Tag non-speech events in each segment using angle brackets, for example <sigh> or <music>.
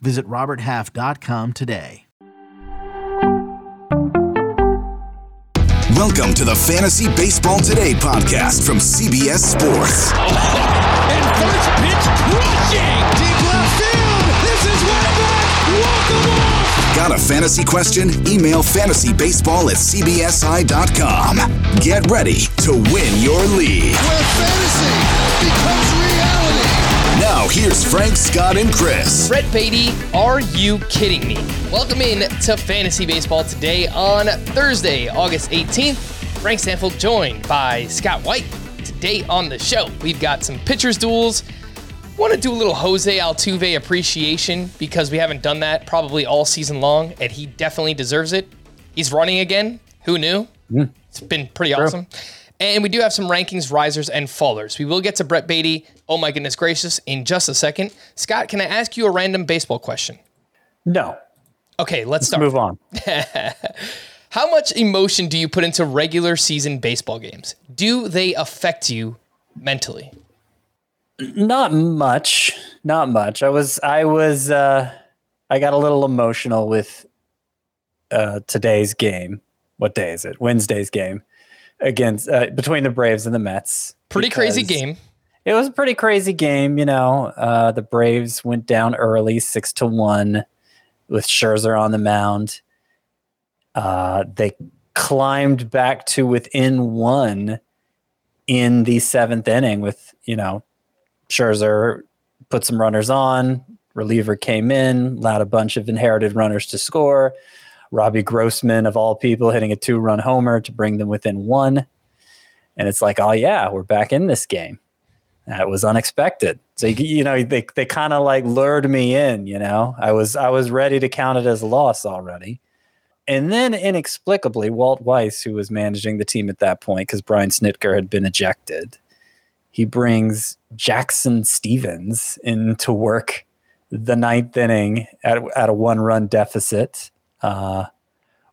Visit RobertHalf.com today. Welcome to the Fantasy Baseball Today podcast from CBS Sports. and first pitch crushing deep left field. This is way back. Walk off. Got a fantasy question? Email fantasybaseball at cbsi.com. Get ready to win your league. Where fantasy becomes reality. Now, here's Frank, Scott, and Chris. Brett Baty, are you kidding me? Welcome in to Fantasy Baseball today on Thursday, August 18th. Frank Stampfl joined by Scott White. Today on the show, we've got some pitchers duels. Want to do a little Jose Altuve appreciation because we haven't done that probably all season long, and he definitely deserves it. He's running again. Who knew? Hmm. It's been pretty awesome. And we do have some rankings, risers, and fallers. We will get to Brett Baty. Oh my goodness gracious! In just a second, Scott, can I ask you a random baseball question? No. Okay, let's Let's start. move on. <laughs> How much emotion do you put into regular season baseball games? Do they affect you mentally? Not much. Not much. I was I was uh I got a little emotional with uh today's game. What day is it? Wednesday's game against uh, between the Braves and the Mets. Pretty crazy game. It was a pretty crazy game, you know. Uh the Braves went down early 6 to 1 with Scherzer on the mound. Uh they climbed back to within 1 in the 7th inning with, you know, Scherzer put some runners on. Reliever came in, allowed a bunch of inherited runners to score. Robbie Grossman, of all people, hitting a two run homer to bring them within one. And it's like, oh, yeah, we're back in this game. That was unexpected. So, you, know, they, they kind of like lured me in, you know, I was, I was ready to count it as a loss already. And then inexplicably, Walt Weiss, who was managing the team at that point, because Brian Snitker had been ejected, he brings Jackson Stephens in to work the ninth inning at, at a one run deficit. Uh,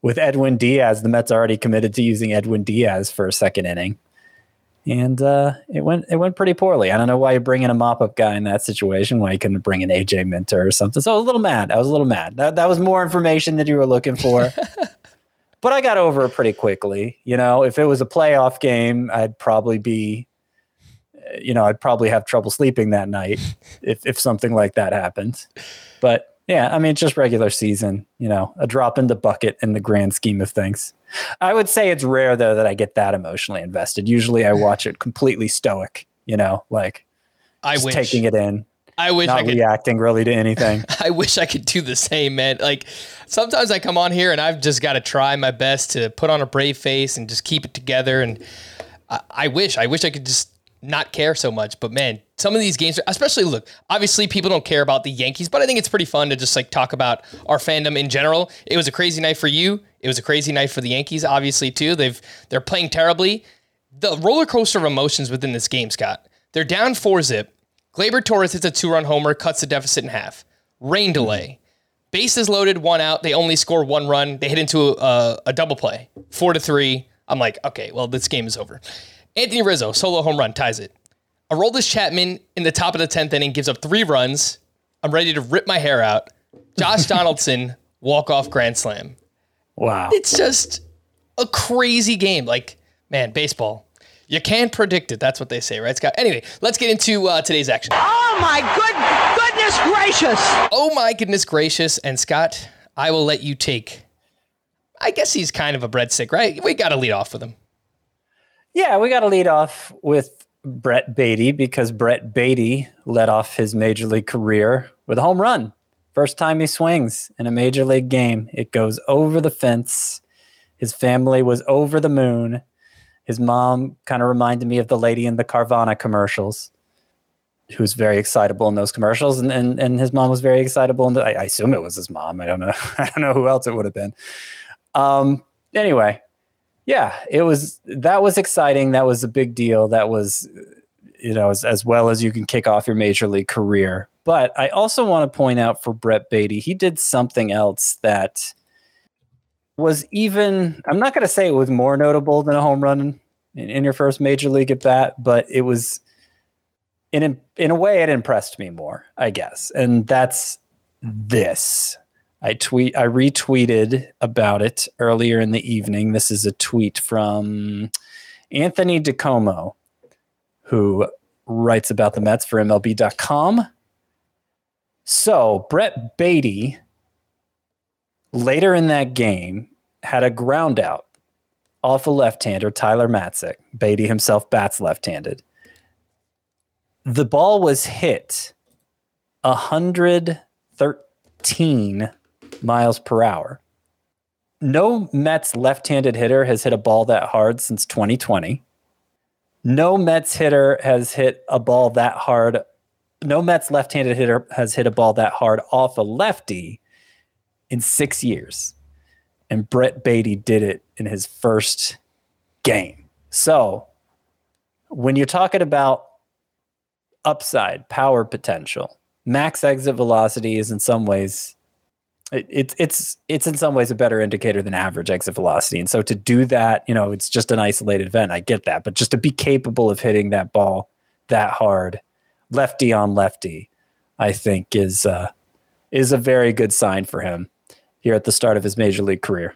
with Edwin Diaz, the Mets already committed to using Edwin Diaz for a second inning. And uh, it went it went pretty poorly. I don't know why you bring in a mop up guy in that situation. Why you couldn't bring in AJ Minter or something. So I was a little mad. I was a little mad. That that was more information that you were looking for. <laughs> but I got over it pretty quickly. You know, if it was a playoff game, I'd probably be you know, I'd probably have trouble sleeping that night if, if something like that happened. But yeah, I mean, it's just regular season, you know, a drop in the bucket in the grand scheme of things. I would say it's rare though that I get that emotionally invested. Usually I watch it completely stoic, you know, like I just wish. taking it in, I wish I not could. reacting really to anything. <laughs> I wish I could do the same, man. Like sometimes I come on here and I've just got to try my best to put on a brave face and just keep it together. And I, I wish, I wish I could just not care so much. But man, some of these games, especially look, obviously people don't care about the Yankees, but I think it's pretty fun to just like talk about our fandom in general. It was a crazy night for you. It was a crazy night for the Yankees, obviously too. They've they're playing terribly. The roller coaster of emotions within this game, Scott. They're down four zip. Gleyber Torres hits a two run homer, cuts the deficit in half. Rain delay. Bases loaded, one out. They only score one run. They hit into a, a double play, four to three. I'm like, okay, well, this game is over. Anthony Rizzo, solo home run, ties it. Aroldis Chapman in the top of the 10th inning gives up three runs. I'm ready to rip my hair out. Josh <laughs> Donaldson, walk off grand slam. Wow. It's just a crazy game. Like, man, baseball. You can't predict it. That's what they say, right, Scott? Anyway, let's get into uh, today's action. Oh my good goodness gracious! Oh my goodness gracious. And Scott, I will let you take. I guess he's kind of a breadstick, right? We got to lead off with him. Yeah, we got to lead off with Brett Baty because Brett Baty led off his major league career with a home run. First time he swings in a major league game, it goes over the fence. His family was over the moon. His mom kind of reminded me of the lady in the Carvana commercials. who's very excitable in those commercials, and and, and his mom was very excitable. And I, I assume it was his mom. I don't know. <laughs> I don't know who else it would have been. Um. Anyway, yeah, it was that was exciting. That was a big deal. That was, you know, as, as well as you can kick off your major league career. But I also want to point out for Brett Baty, he did something else that was even. I'm not going to say it was more notable than a home run in, in your first major league at bat, but it was in in a way it impressed me more, I guess. And that's this. I tweet I retweeted about it earlier in the evening. This is a tweet from Anthony DiComo, who writes about the Mets for MLB.com. So Brett Baty later in that game had a ground out off a left-hander, Tyler Matzek. Baty himself bats left-handed. The ball was hit 113 miles per hour. No Mets left handed hitter has hit a ball that hard since 2020. No Mets hitter has hit a ball that hard. No Mets left handed hitter has hit a ball that hard off a lefty in six years. And Brett Baty did it in his first game. So when you're talking about upside, power potential, max exit velocity is in some ways it, it's it's it's in some ways a better indicator than average exit velocity. And so to do that, you know, it's just an isolated event. I get that, but just to be capable of hitting that ball that hard, lefty on lefty, I think is uh, is a very good sign for him here at the start of his major league career.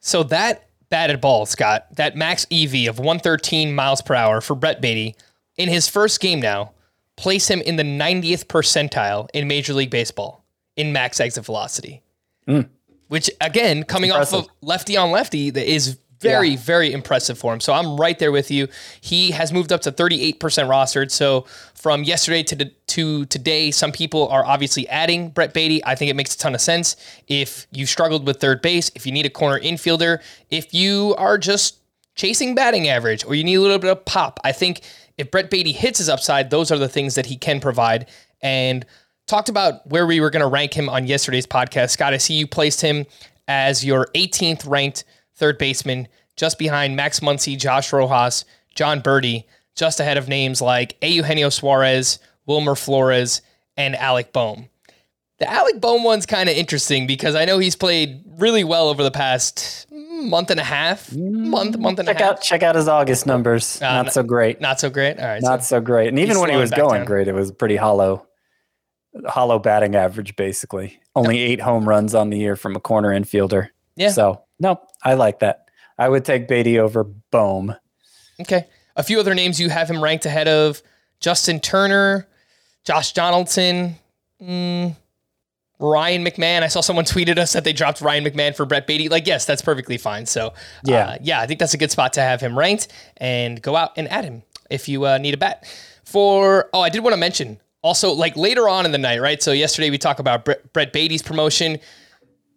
So that batted ball, Scott, that max EV of 113 miles per hour for Brett Baty in his first game now, place him in the 90th percentile in Major League Baseball in max exit velocity. Mm. Which again, coming off of lefty on lefty, that is very, yeah. very impressive for him. So I'm right there with you. He has moved up to 38% rostered. So from yesterday to to today, some people are obviously adding Brett Baty. I think it makes a ton of sense. If you struggled with third base, if you need a corner infielder, if you are just chasing batting average or you need a little bit of pop, I think if Brett Baty hits his upside, those are the things that he can provide. And talked about where we were going to rank him on yesterday's podcast. Scott, I see you placed him as your 18th ranked third baseman, just behind Max Muncy, Josh Rojas, Jon Berti, just ahead of names like Eugenio Suarez, Wilmer Flores, and Alec Bohm. The Alec Bohm one's kind of interesting because I know he's played really well over the past month and a half, month, month and check a half. Out, check out his August numbers. Uh, not, so great. Not so great. All right. Not so, so great. And even when he was going down. great, it was pretty hollow hollow batting average, basically. Only eight home runs on the year from a corner infielder. Yeah. So, no, I like that. I would take Baty over Bohm. Okay. A few other names you have him ranked ahead of Justin Turner, Josh Donaldson, mm, Ryan McMahon. I saw someone tweeted us that they dropped Ryan McMahon for Brett Baty. Like, yes, that's perfectly fine. So, yeah, uh, yeah, I think that's a good spot to have him ranked and go out and add him if you uh, need a bat. For oh, I did want to mention also, like later on in the night, right? So yesterday we talked about Brett, Baty's promotion,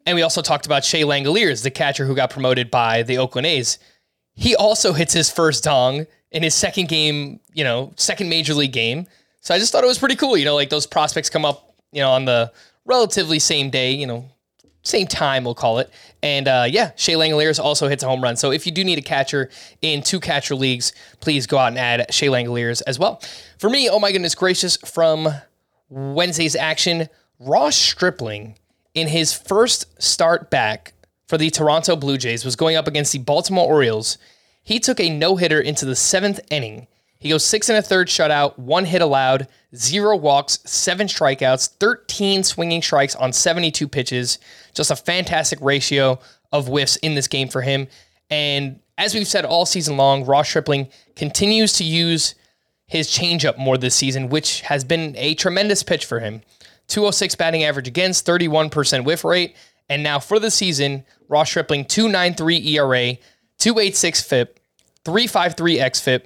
and we also talked about Shea Langeliers, the catcher who got promoted by the Oakland A's. He also hits his first dong in his second game, you know, second major league game. So I just thought it was pretty cool. You know, like those prospects come up, you know, on the relatively same day, you know, same time, we'll call it. And uh, yeah, Shea Langeliers also hits a home run. So if you do need a catcher in two catcher leagues, please go out and add Shea Langeliers as well. For me, oh my goodness gracious, from Wednesday's action, Ross Stripling in his first start back for the Toronto Blue Jays was going up against the Baltimore Orioles. He took a no hitter into the seventh inning he goes six and a third shutout, one hit allowed, zero walks, seven strikeouts, 13 swinging strikes on 72 pitches. Just a fantastic ratio of whiffs in this game for him. And as we've said all season long, Ross Stripling continues to use his changeup more this season, which has been a tremendous pitch for him. 206 batting average against, 31% whiff rate. And now for the season, Ross Stripling 293 ERA, 286 FIP, 353 XFIP,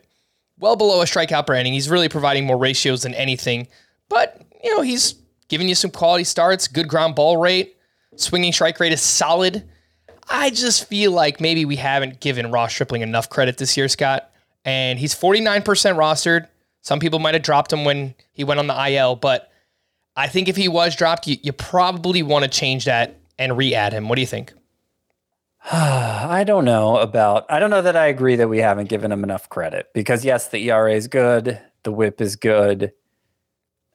well below a strikeout per inning. He's really providing more ratios than anything. But, you know, he's giving you some quality starts, good ground ball rate, swinging strike rate is solid. I just feel like maybe we haven't given Ross Stripling enough credit this year, Scott. And he's 49% rostered. Some people might have dropped him when he went on the IL, but I think if he was dropped, you, you probably want to change that and re-add him. What do you think? <sighs> I don't know about. I don't know that I agree that we haven't given him enough credit because yes, the ERA is good, the WHIP is good.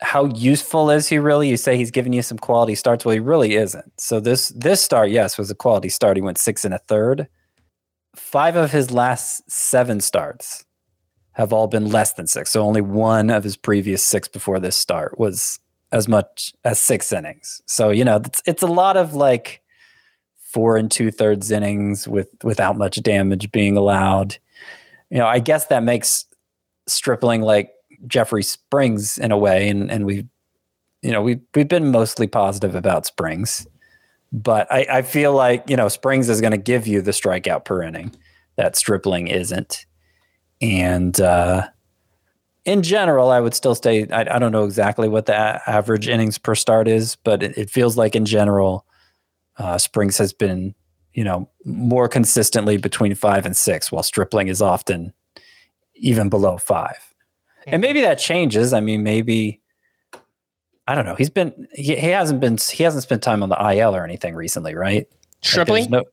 How useful is he really? You say he's giving you some quality starts. Well, he really isn't. So this this start, yes, was a quality start. He went six and a third. Five of his last seven starts have all been less than six. So only one of his previous six before this start was as much as six innings. So you know, it's, it's a lot of like four and two thirds innings with without much damage being allowed. You know, I guess that makes Stripling like Jeffrey Springs in a way, and and we, you know, we we've been mostly positive about Springs, but I, I feel like you know Springs is going to give you the strikeout per inning that Stripling isn't, and uh, in general, I would still say I, I don't know exactly what the a- average innings per start is, but it, it feels like in general uh, Springs has been, you know, more consistently between five and six, while Stripling is often even below five. And maybe that changes. I mean, maybe I don't know. He's been he, he hasn't been he hasn't spent time on the IL or anything recently, right? Stripling? Like, no,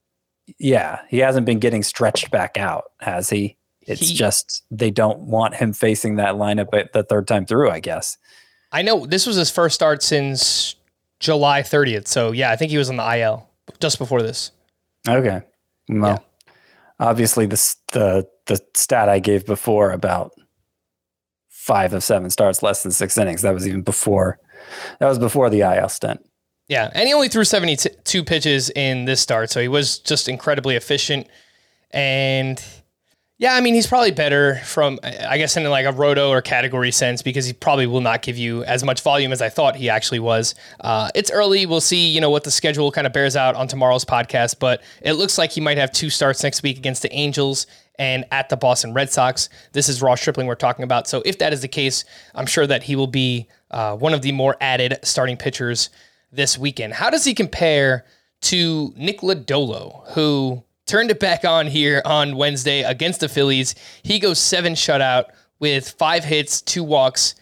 yeah, he hasn't been getting stretched back out, has he? It's He- just they don't want him facing that lineup at the third time through, I guess. I know this was his first start since July 30th. So yeah, I think he was on the IL just before this. Okay. Well, obviously the the the stat I gave before about five of seven starts less than six innings. That was even before. That was before the IL stint. Yeah, and he only threw 72 pitches in this start, so he was just incredibly efficient. And yeah, I mean, he's probably better from, I guess, in like a roto or category sense because he probably will not give you as much volume as I thought he actually was. Uh, it's early. We'll see, you know, what the schedule kind of bears out on tomorrow's podcast, but it looks like he might have two starts next week against the Angels and at the Boston Red Sox. This is Ross Stripling we're talking about. So if that is the case, I'm sure that he will be uh, one of the more added starting pitchers this weekend. How does he compare to Nick Lodolo, who turned it back on here on Wednesday against the Phillies? He goes seven shutout with five hits, two walks,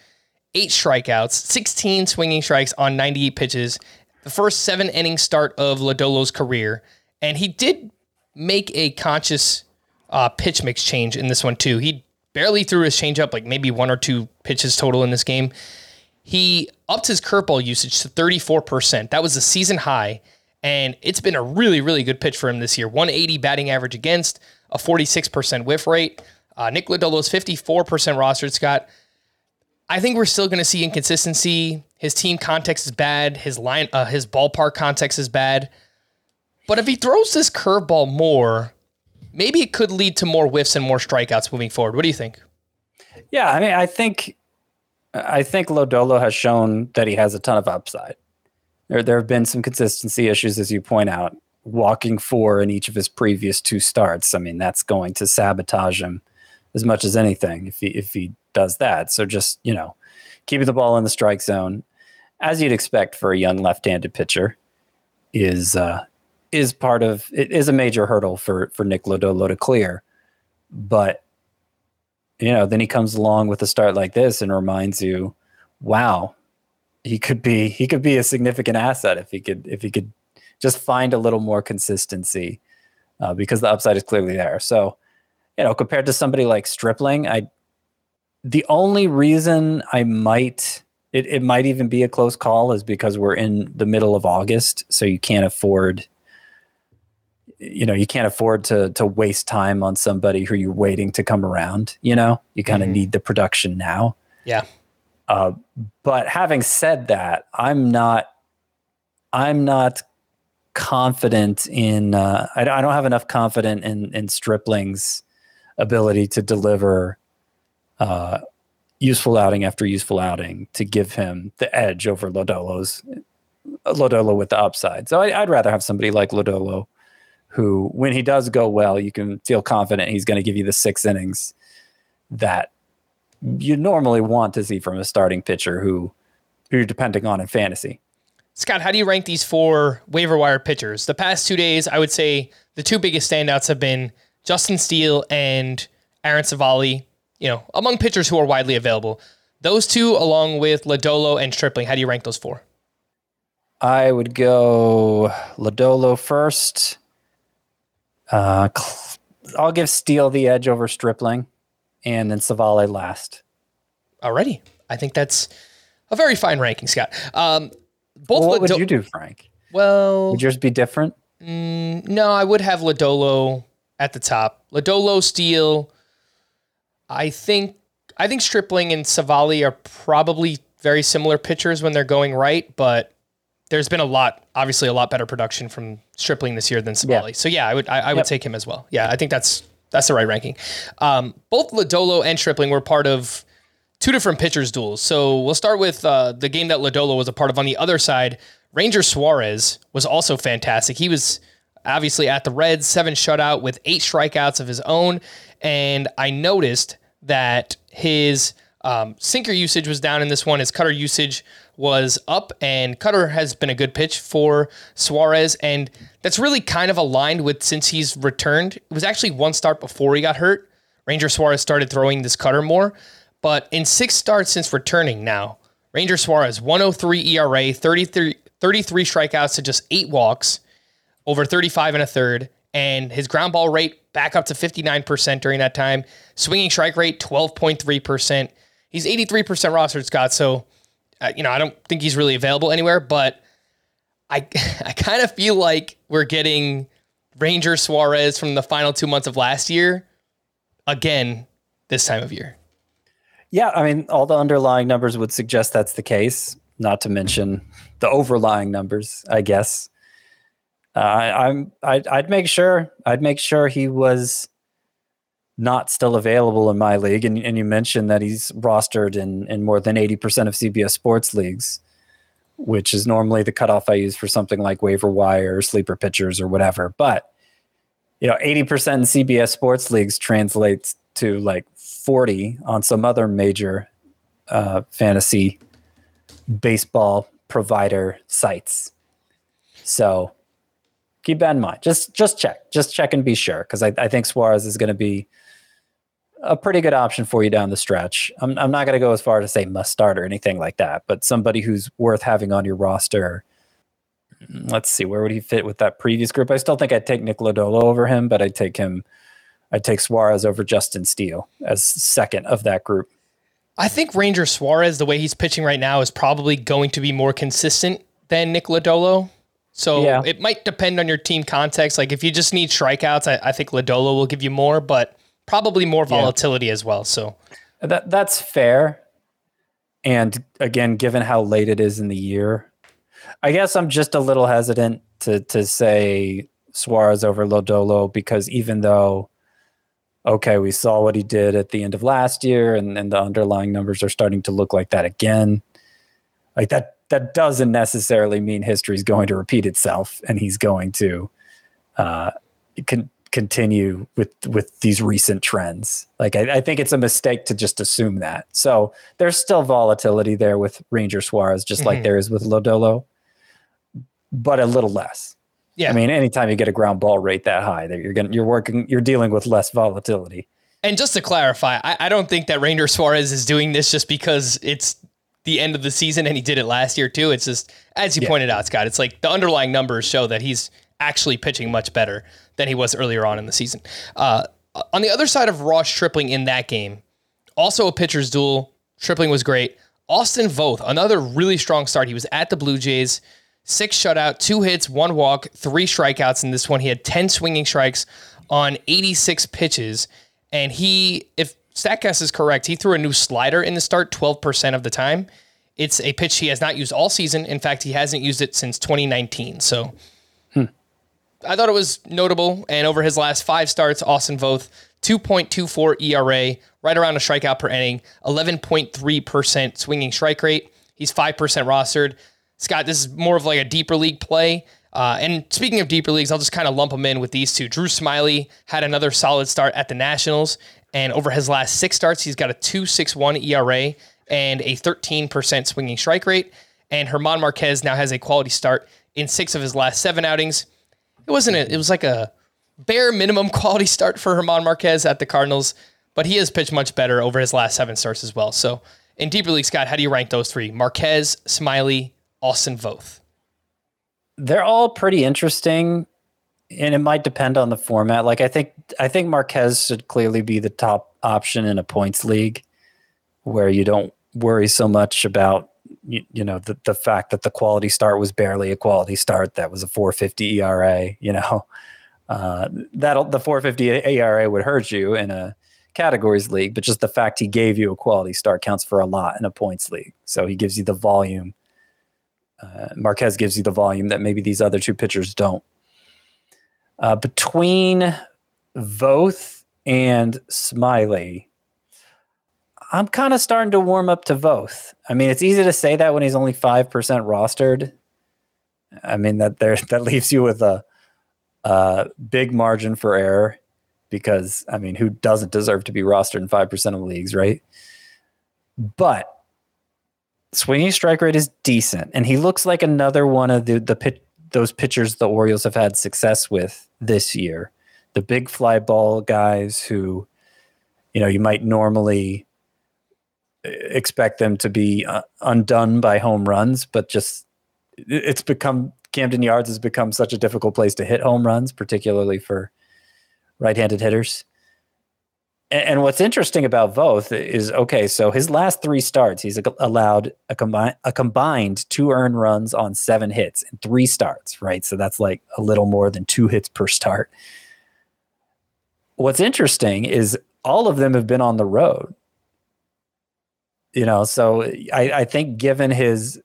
eight strikeouts, 16 swinging strikes on 98 pitches. The first seven inning start of Lodolo's career. And he did make a conscious uh, pitch mix change in this one, too. He barely threw his changeup, like maybe one or two pitches total in this game he upped his curveball usage to 34%. That was a season high, and it's been a really, really good pitch for him this year. 180 batting average against, a 46% whiff rate. Uh, Nick Lodolo's 54% rostered, Scott. I think we're still going to see inconsistency. His team context is bad. His line, uh, his ballpark context is bad. But if he throws this curveball more, maybe it could lead to more whiffs and more strikeouts moving forward. What do you think? Yeah, I mean, I think I think Lodolo has shown that he has a ton of upside. There, there have been some consistency issues, as you point out. Walking four in each of his previous two starts. I mean, that's going to sabotage him as much as anything if he if he does that. So just you know, keeping the ball in the strike zone, as you'd expect for a young left-handed pitcher, is uh, is part of it is a major hurdle for for Nick Lodolo to clear. But you know, then he comes along with a start like this and reminds you, wow, he could be he could be a significant asset if he could if he could just find a little more consistency uh, because the upside is clearly there. So, you know, compared to somebody like Stripling, I the only reason I might it, it might even be a close call is because we're in the middle of August, so you can't afford you know you can't afford to to waste time on somebody who you're waiting to come around you know you kind of Mhm. need the production now Yeah. uh, but having said that i'm not i'm not confident in uh, I, I don't have enough confidence in in stripling's ability to deliver uh, useful outing after useful outing to give him the edge over lodolo's lodolo with the upside so I, i'd rather have somebody like lodolo who, when he does go well, you can feel confident he's going to give you the six innings that you normally want to see from a starting pitcher who, who you're depending on in fantasy. Scott, how do you rank these four waiver wire pitchers? The past two days, I would say the two biggest standouts have been Justin Steele and Aaron Civale. you know, among pitchers who are widely available. Those two, along with Lodolo and Stripling, how do you rank those four? I would go Lodolo first. Uh, I'll give Steele the edge over Stripling, and then Civale last. Already, I think that's a very fine ranking, Scott. Um, both Well, what Lodo- would you do, Frank? Well, Would yours be different? no, I would have Lodolo at the top. Lodolo, Steele. I think I think Stripling and Civale are probably very similar pitchers when they're going right, but there's been a lot, obviously, a lot better production from Stripling this year than Civale. Yeah. So yeah, I would I, I would Yep. take him as well. Yeah, I think that's that's the right ranking. Um, both Lodolo and Stripling were part of two different pitchers duels. So we'll start with uh, the game that Lodolo was a part of. On the other side, Ranger Suarez was also fantastic. He was obviously at the Reds, seven shutout with eight strikeouts of his own. And I noticed that his um, sinker usage was down in this one. His cutter usage was up, and cutter has been a good pitch for Suarez. And that's really kind of aligned with since he's returned. It was actually one start before he got hurt. Ranger Suarez started throwing this cutter more. But in six starts since returning now, Ranger Suarez, 103 ERA, 33, 33 strikeouts to just eight walks, over 35 and a third, and his ground ball rate back up to 59% during that time. Swinging strike rate, 12.3%. He's 83% rostered, Scott. So, uh, you know, I don't think he's really available anywhere, but I, <laughs> I kind of feel like we're getting Ranger Suarez from the final two months of last year again this time of year. Yeah, I mean, all the underlying numbers would suggest that's the case. Not to mention the overlying numbers, I guess. Uh, I, I'm, I'd, I'd make sure, I'd make sure he was not still available in my league. And, and you mentioned that he's rostered in, in more than 80% of CBS sports leagues, which is normally the cutoff I use for something like waiver wire or sleeper pitchers or whatever. But, you know, 80% in CBS sports leagues translates to like 40 on some other major uh, fantasy baseball provider sites. So keep that in mind. Just just check, just check and be sure, because I, I think Suarez is going to be a pretty good option for you down the stretch. I'm I'm not going to go as far to say must start or anything like that, but somebody who's worth having on your roster. Mm, Let's see, where would he fit with that previous group? I still think I'd take Nick Lodolo over him, but I'd take him. I'd take Suarez over Justin Steele as second of that group. I think Ranger Suarez, the way he's pitching right now, is probably going to be more consistent than Nick Lodolo. So Yeah. it might depend on your team context. Like if you just need strikeouts, I, I think Lodolo will give you more, but probably more volatility as well. So That that's fair. And again, given how late it is in the year, I guess I'm just a little hesitant to to say Suarez over Lodolo because even though okay, we saw what he did at the end of last year and, and the underlying numbers are starting to look like that again. Like that that doesn't necessarily mean history is going to repeat itself and he's going to uh con- continue with with these recent trends. Like I, I think it's a mistake to just assume that. So there's still volatility there with Ranger Suarez, just like Mhm. there is with Lodolo, but a little less. yeah. I mean, anytime you get a ground ball rate that high, that you're gonna you're working you're dealing with less volatility. And just to clarify, I, I don't think that Ranger Suarez is doing this just because it's the end of the season and he did it last year too. It's just, as you Yeah. pointed out, Scott, it's like the underlying numbers show that he's actually pitching much better than he was earlier on in the season. Uh, on the other side of Ross Stripling in that game, also a pitcher's duel. Stripling was great. Austin Voth, another really strong start. He was at the Blue Jays, six shutout, two hits, one walk, three strikeouts in this one. He had 10 swinging strikes on 86 pitches. And he, if StatCast is correct, he threw a new slider in the start 12% of the time. It's a pitch he has not used all season. In fact, he hasn't used it since 2019. So I thought it was notable. And over his last five starts, Austin Voth, 2.24 ERA, right around a strikeout per inning, 11.3% swinging strike rate. He's 5% rostered. Scott, this is more of like a deeper league play. Uh, and speaking of deeper leagues, I'll just kind of lump them in with these two. Drew Smyly had another solid start at the Nationals. And over his last six starts, he's got a 2.61 ERA and a 13% swinging strike rate. And German Marquez now has a quality start in six of his last seven outings it wasn't a, it was like a bare minimum <laughs> quality start for German Marquez at the Cardinals, but he has pitched much better over his last seven starts as well. So in deeper league, Scott, how do you rank those three? Marquez, Smyly, Austin Voth. They're all pretty interesting, and it might depend on the format. Like I think I think Marquez should clearly be the top option in a points league, where you don't worry so much about you, you know the the fact that the quality start was barely a quality start. That was a 450 ERA. You know <laughs> uh, that the 450 ERA would hurt you in a categories league, but just the fact he gave you a quality start counts for a lot in a points league. So he gives you the volume. Uh, Marquez gives you the volume that maybe these other two pitchers don't. Uh, between Voth and Smyly, I'm kind of starting to warm up to both. I mean, it's easy to say that when he's only five percent rostered. I mean that there <laughs> that leaves you with a, a big margin for error because I mean, who doesn't deserve to be rostered in five percent of leagues, right? But swinging strike rate is decent, and he looks like another one of the the pit, those pitchers the Orioles have had success with this year. The big fly ball guys who, you know, you might normally expect them to be uh, undone by home runs, but just it's become Camden Yards has become such a difficult place to hit home runs, particularly for right-handed hitters. And, and what's interesting about Voth is okay. So his last three starts, he's allowed a combined a combined two earned runs on seven hits and three starts. Right, so that's like a little more than two hits per start. What's interesting is all of them have been on the road you know, so I, I think given his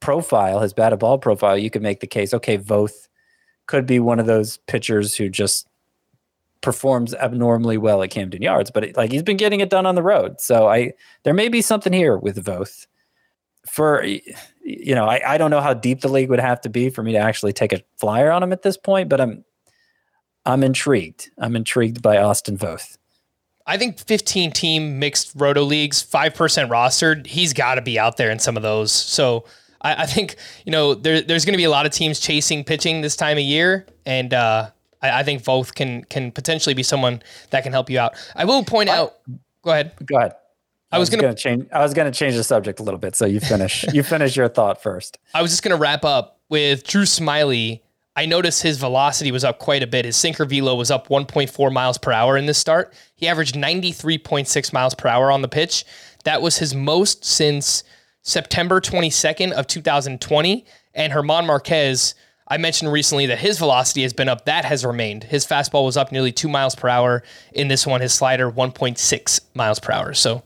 profile, his batted ball profile, you could make the case, okay, Voth could be one of those pitchers who just performs abnormally well at Camden Yards, but it, like he's been getting it done on the road. So I there may be something here with Voth. For you know, I, I don't know how deep the league would have to be for me to actually take a flyer on him at this point, but I'm I'm intrigued. I'm intrigued by Austin Voth. I think 15 team mixed roto leagues, 5% rostered, he's got to be out there in some of those. So I, I think, you know, there, there's going to be a lot of teams chasing pitching this time of year. And uh, I, I, think Voth can can potentially be someone that can help you out. I will point I, out, go ahead. Go ahead. I, was, was going to change. I was going to change the subject a little bit, so you finish. <laughs> you finish your thought first. I was just going to wrap up with Drew Smyly I noticed his velocity was up quite a bit. His sinker velo was up 1.4 miles per hour in this start. He averaged 93.6 miles per hour on the pitch. That was his most since September 22nd of 2020. And German Marquez, I mentioned recently that his velocity has been up. That has remained. His fastball was up nearly two miles per hour. In this one, his slider 1.6 miles per hour. So,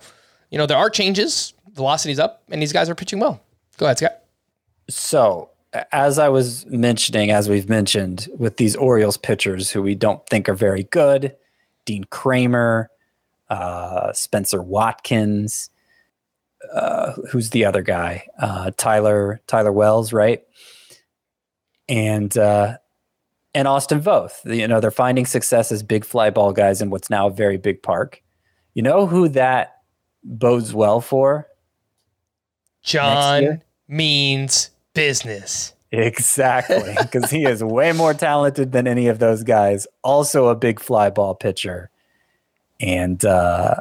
you know, there are changes. Velocity's up, and these guys are pitching well. Go ahead, Scott. So as I was mentioning, as we've mentioned, with these Orioles pitchers who we don't think are very good, Dean Kremer, uh, Spencer Watkins, uh, who's the other guy? Uh, Tyler Tyler Wells, right? And uh, and Austin Voth. You know, they're finding success as big fly ball guys in what's now a very big park. You know who that bodes well for? John Means business. Exactly, because he is way more talented than any of those guys. Also, a big fly ball pitcher, and uh,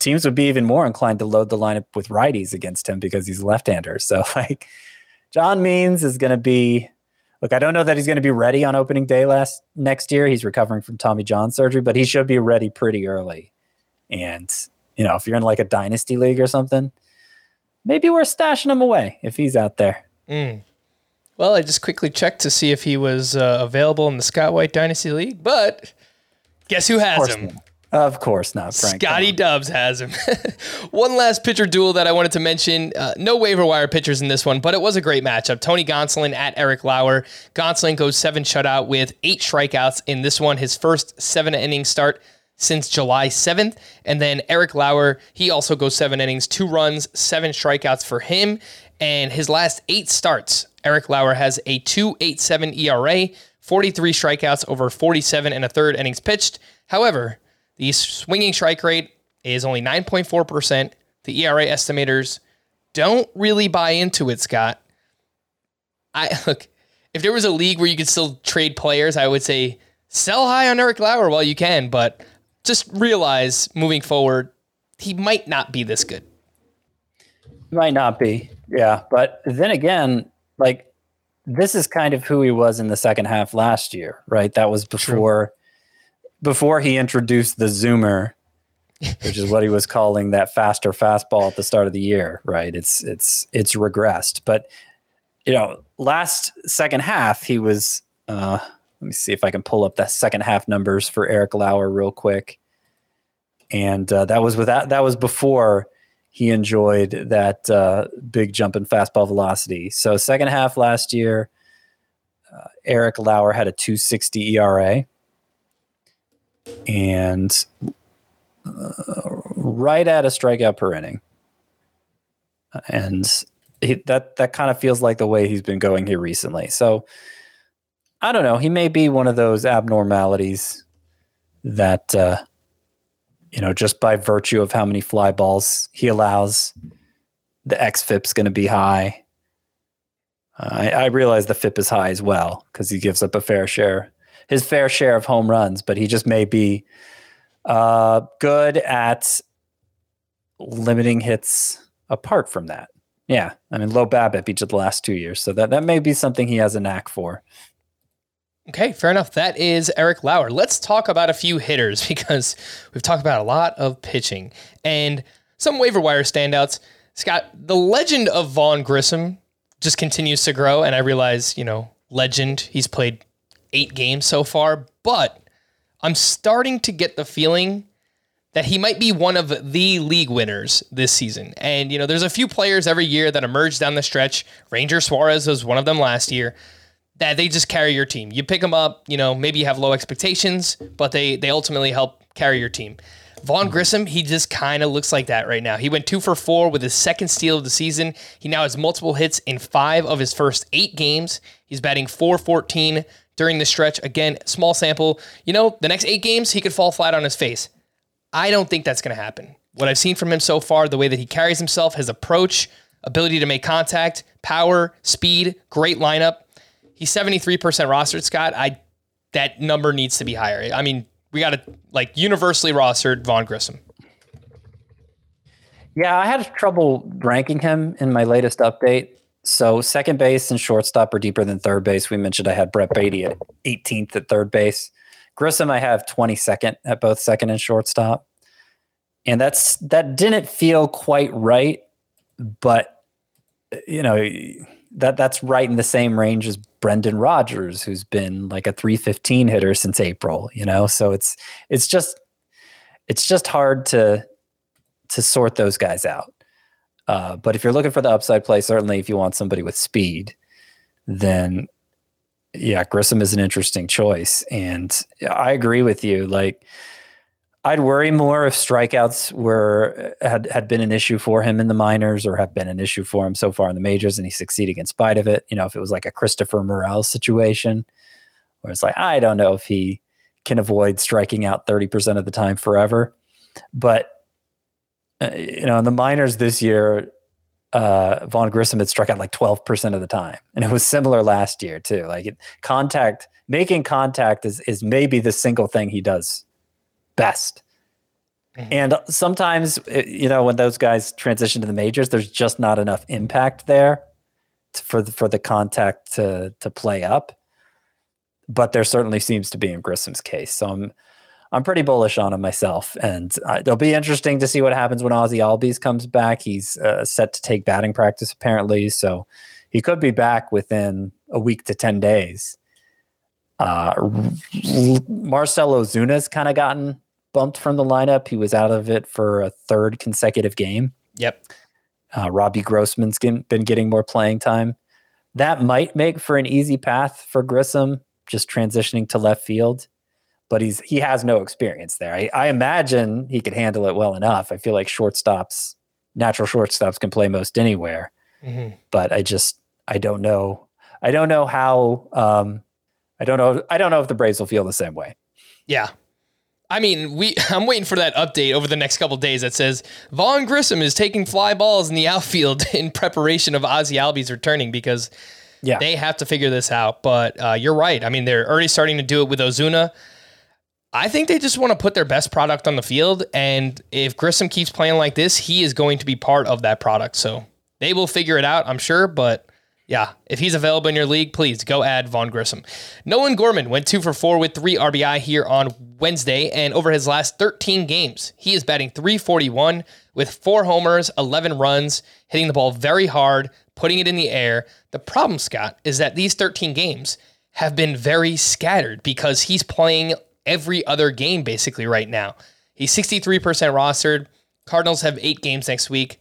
teams would be even more inclined to load the lineup with righties against him because he's left-hander. So, <laughs> like, John Means is going to be. Look, I don't know that he's going to be ready on opening day last next year. He's recovering from Tommy John surgery, but he should be ready pretty early. And you know, if you're in like a dynasty league or something, maybe we're stashing him away if he's out there. Mm. Well, I just quickly checked to see if he was uh, available in the Scott White Dynasty League, but guess who has him? Not. Of course not, Frank. Scotty Dubs has him. <laughs> one last pitcher duel that I wanted to mention. Uh, no waiver wire pitchers in this one, but it was a great matchup. Tony Gonsolin at Eric Lauer. Gonsolin goes seven shutout with eight strikeouts in this one, his first seven inning start since July 7th. And then Eric Lauer, he also goes seven innings, two runs, seven strikeouts for him. And his last eight starts, Eric Lauer has a 2.87 ERA, 43 strikeouts over 47 and a third innings pitched. However, the swinging strike rate is only 9.4%. The ERA estimators don't really buy into it, Scott. I <laughs> look, if there was a league where you could still trade players, I would say sell high on Eric Lauer while you can, but just realize moving forward, he might not be this good. Might not be. Yeah. But then again, like this is kind of who he was in the second half last year, right? That was before before he introduced the zoomer, <laughs> which is what he was calling that faster fastball at the start of the year, right? It's it's it's regressed. But you know, last second half he was uh let me see if I can pull up the second half numbers for Eric Lauer real quick. And uh, that was without that was before he enjoyed that uh, big jump in fastball velocity. So second half last year, uh, Eric Lauer had a 260 ERA, and uh, right at a strikeout per inning, and he, that that kind of feels like the way he's been going here recently. So I don't know. He may be one of those abnormalities that uh, you know, just by virtue of how many fly balls he allows, the xFIP's going to be high. Uh, I, I, realize the FIP is high as well because he gives up a fair share, his fair share of home runs, but he just may be uh, good at limiting hits apart from that. Yeah, I mean, low BABIP each of the last two years, so that that may be something he has a knack for. Okay, fair enough. That is Eric Lauer. Let's talk about a few hitters <laughs> because we've talked about a lot of pitching and some waiver wire standouts. Scott, the legend of Vaughn Grissom just continues to grow. And I realize, you know, legend, he's played eight games so far, but I'm starting to get the feeling that he might be one of the league winners this season. And, you know, there's a few players every year that emerge down the stretch. Ranger Suarez was one of them last year that they just carry your team. You pick them up, you know, maybe you have low expectations, but they they ultimately help carry your team. Vaughn mm-hmm. Grissom, he just kind of looks like that right now. He went two for four with his second steal of the season. He now has multiple hits in five of his first eight games. He's batting 414 during the stretch. Again, small sample. You know, the next eight games, he could fall flat on his face. I don't think that's going to happen. What I've seen from him so far, the way that he carries himself, his approach, ability to make contact, power, speed, great lineup. He's 73% rostered, Scott. I that number needs to be higher. I mean, we got to like universally rostered Vaughn Grissom. Yeah, I had trouble ranking him in my latest update. So second base and shortstop are deeper than third base. We mentioned I had Brett Baty at 18th at third base. Grissom I have 22nd at both second and shortstop. And that's that didn't feel quite right, but you know, that that's right in the same range as Brendan Rodgers, who's been like a 315 hitter since April, you know? So it's it's just it's just hard to to sort those guys out. Uh, but if you're looking for the upside play, certainly if you want somebody with speed, then yeah, Grissom is an interesting choice. And I agree with you. Like I'd worry more if strikeouts were had had been an issue for him in the minors or have been an issue for him so far in the majors, and he's succeeding in spite of it. You know, if it was like a Christopher Morel situation, where it's like I don't know if he can avoid striking out thirty percent of the time forever, but uh, you know, in the minors this year, uh, Vaughn Grissom had struck out like twelve percent of the time, and it was similar last year too. Like it, contact, making contact is is maybe the single thing he does best. Mm-hmm. And sometimes, eh, you know, when those guys transition to the majors, there's just not enough impact there for the, for the contact to to play up. But there certainly seems to be in Grissom's case. So I'm I'm pretty bullish on him myself, and uh, it'll be interesting to see what happens when Ozzie Albies comes back. He's uh, set to take batting practice apparently, so he could be back within a week to ten days. Uh, Marcell Ozuna's kind of gotten bumped from the lineup. He was out of it for a third consecutive game. Yep. Uh, Robbie Grossman's been getting more playing time. That might make for an easy path for Grissom, just transitioning to left field. But he's he has no experience there. I, I imagine he could handle it well enough. I feel like shortstops, natural shortstops, can play most anywhere. Mm-hmm. But I just I don't know. I don't know how. Um, I don't know. I don't know if the Braves will feel the same way. Yeah, I mean, we <laughs> I'm waiting for that update over the next couple days that says Vaughn Grissom is taking fly balls in the <laughs> outfield in preparation of Ozzie Albies returning because yeah. they have to figure this out. But uh, you're right. I mean, they're already starting to do it with Ozuna. I think they just want to put their best product on the field. And if Grissom keeps playing like this, he is going to be part of that product. So they will figure it out, I'm sure. But yeah, if he's available in your league, please go add Vaughn Grissom. Nolan Gorman went two for four with three RBI here on Wednesday. And over his last 13 games, he is batting 341 with four homers, 11 runs, hitting the ball very hard, putting it in the air. The problem, Scott, is that these 13 games have been very scattered because he's playing every other game basically right now. He's 63% rostered. Cardinals have eight games next week.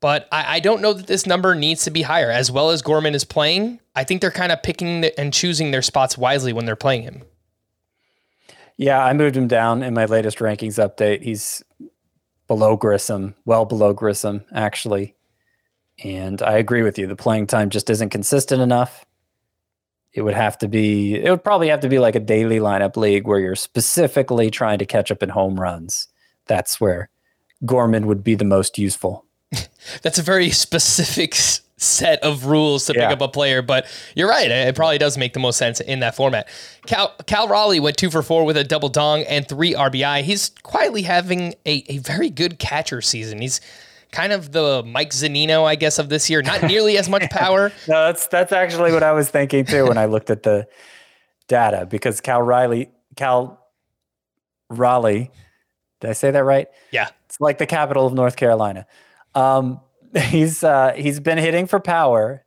But I, I, don't know that this number needs to be higher. As well as Gorman is playing, I think they're kind of picking and choosing their spots wisely when they're playing him. Yeah, I moved him down in my latest rankings update. He's below Grissom, well below Grissom, actually. And I agree with you. The playing time just isn't consistent enough it would have to be it would probably have to be like a daily lineup league where you're specifically trying to catch up in home runs. That's where Gorman would be the most useful. <laughs> That's a very specific set of rules to pick up a player, but you're right. It probably does make the most sense in that format. Cal, Cal Raleigh went two for four with a double dong and three RBI. He's quietly having a, a very good catcher season. He's kind of the Mike Zunino, I guess, of this year. Not nearly as much <laughs> power. no, that's that's actually what I was thinking too when I looked at the data because Cal Riley, Cal Raleigh, did I say that right? Yeah, it's like the capital of North Carolina. Um, <laughs> he's uh, he's been hitting for power.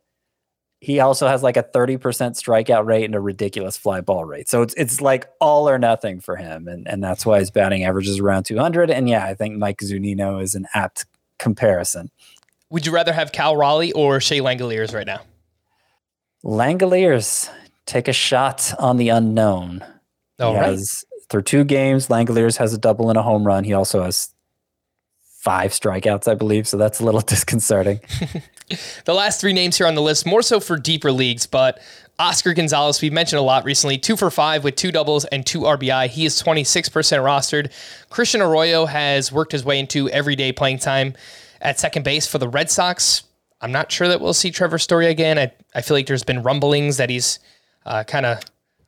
He also has like a 30% strikeout rate and a ridiculous fly ball rate. So it's it's like all or nothing for him. And and that's why his batting average is around 200. And yeah, I think Mike Zunino is an apt comparison. Would you rather have Cal Raleigh or Shea Langeliers right now? Langeliers take a shot on the unknown. Oh, he right. Has, through two games, Langeliers has a double and a home run. He also has five strikeouts, I believe. So that's a little <laughs> disconcerting. <laughs> the last three names here on the list, more so for deeper leagues, but Oscar Gonzalez, we've mentioned a lot recently, two for five with two doubles and two RBI. He is 26% rostered. Christian Arroyo has worked his way into everyday playing time at second base for the Red Sox. I'm not sure that we'll see Trevor Story again. I, I feel like there's been rumblings that he's uh, kind of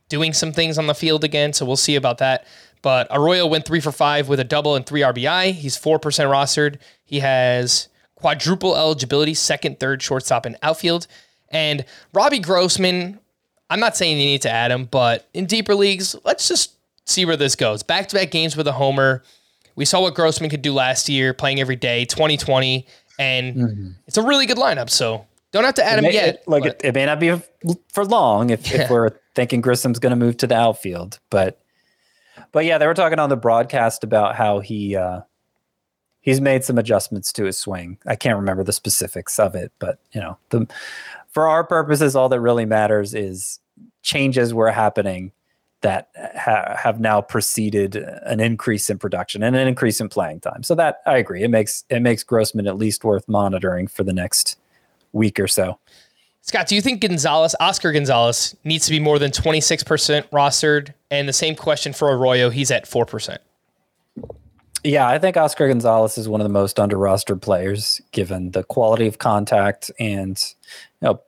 doing some things on the field again, so we'll see about that. But Arroyo went three for five with a double and three RBI. He's 4% rostered. He has quadruple eligibility, second, third, shortstop, and outfield. And Robbie Grossman, I'm not saying you need to add him, but in deeper leagues, let's just see where this goes. Back to back games with a homer. We saw what Grossman could do last year, playing every day, 2020, and mm-hmm. it's a really good lineup. So don't have to add it him may, yet. It, like it, it, may not be for long if, <laughs> yeah. if we're thinking Grissom's going to move to the outfield, but but yeah, they were talking on the broadcast about how he uh, he's made some adjustments to his swing. I can't remember the specifics of it, but you know the for our purposes, all that really matters is changes were happening that ha- have now preceded an increase in production and an increase in playing time. So that I agree. It makes it makes Grossman at least worth monitoring for the next week or so. Scott, do you think Gonzalez, Oscar Gonzalez, needs to be more than 26% rostered? And the same question for Arroyo, he's at 4%. Yeah, I think Oscar Gonzalez is one of the most under rostered players given the quality of contact and you know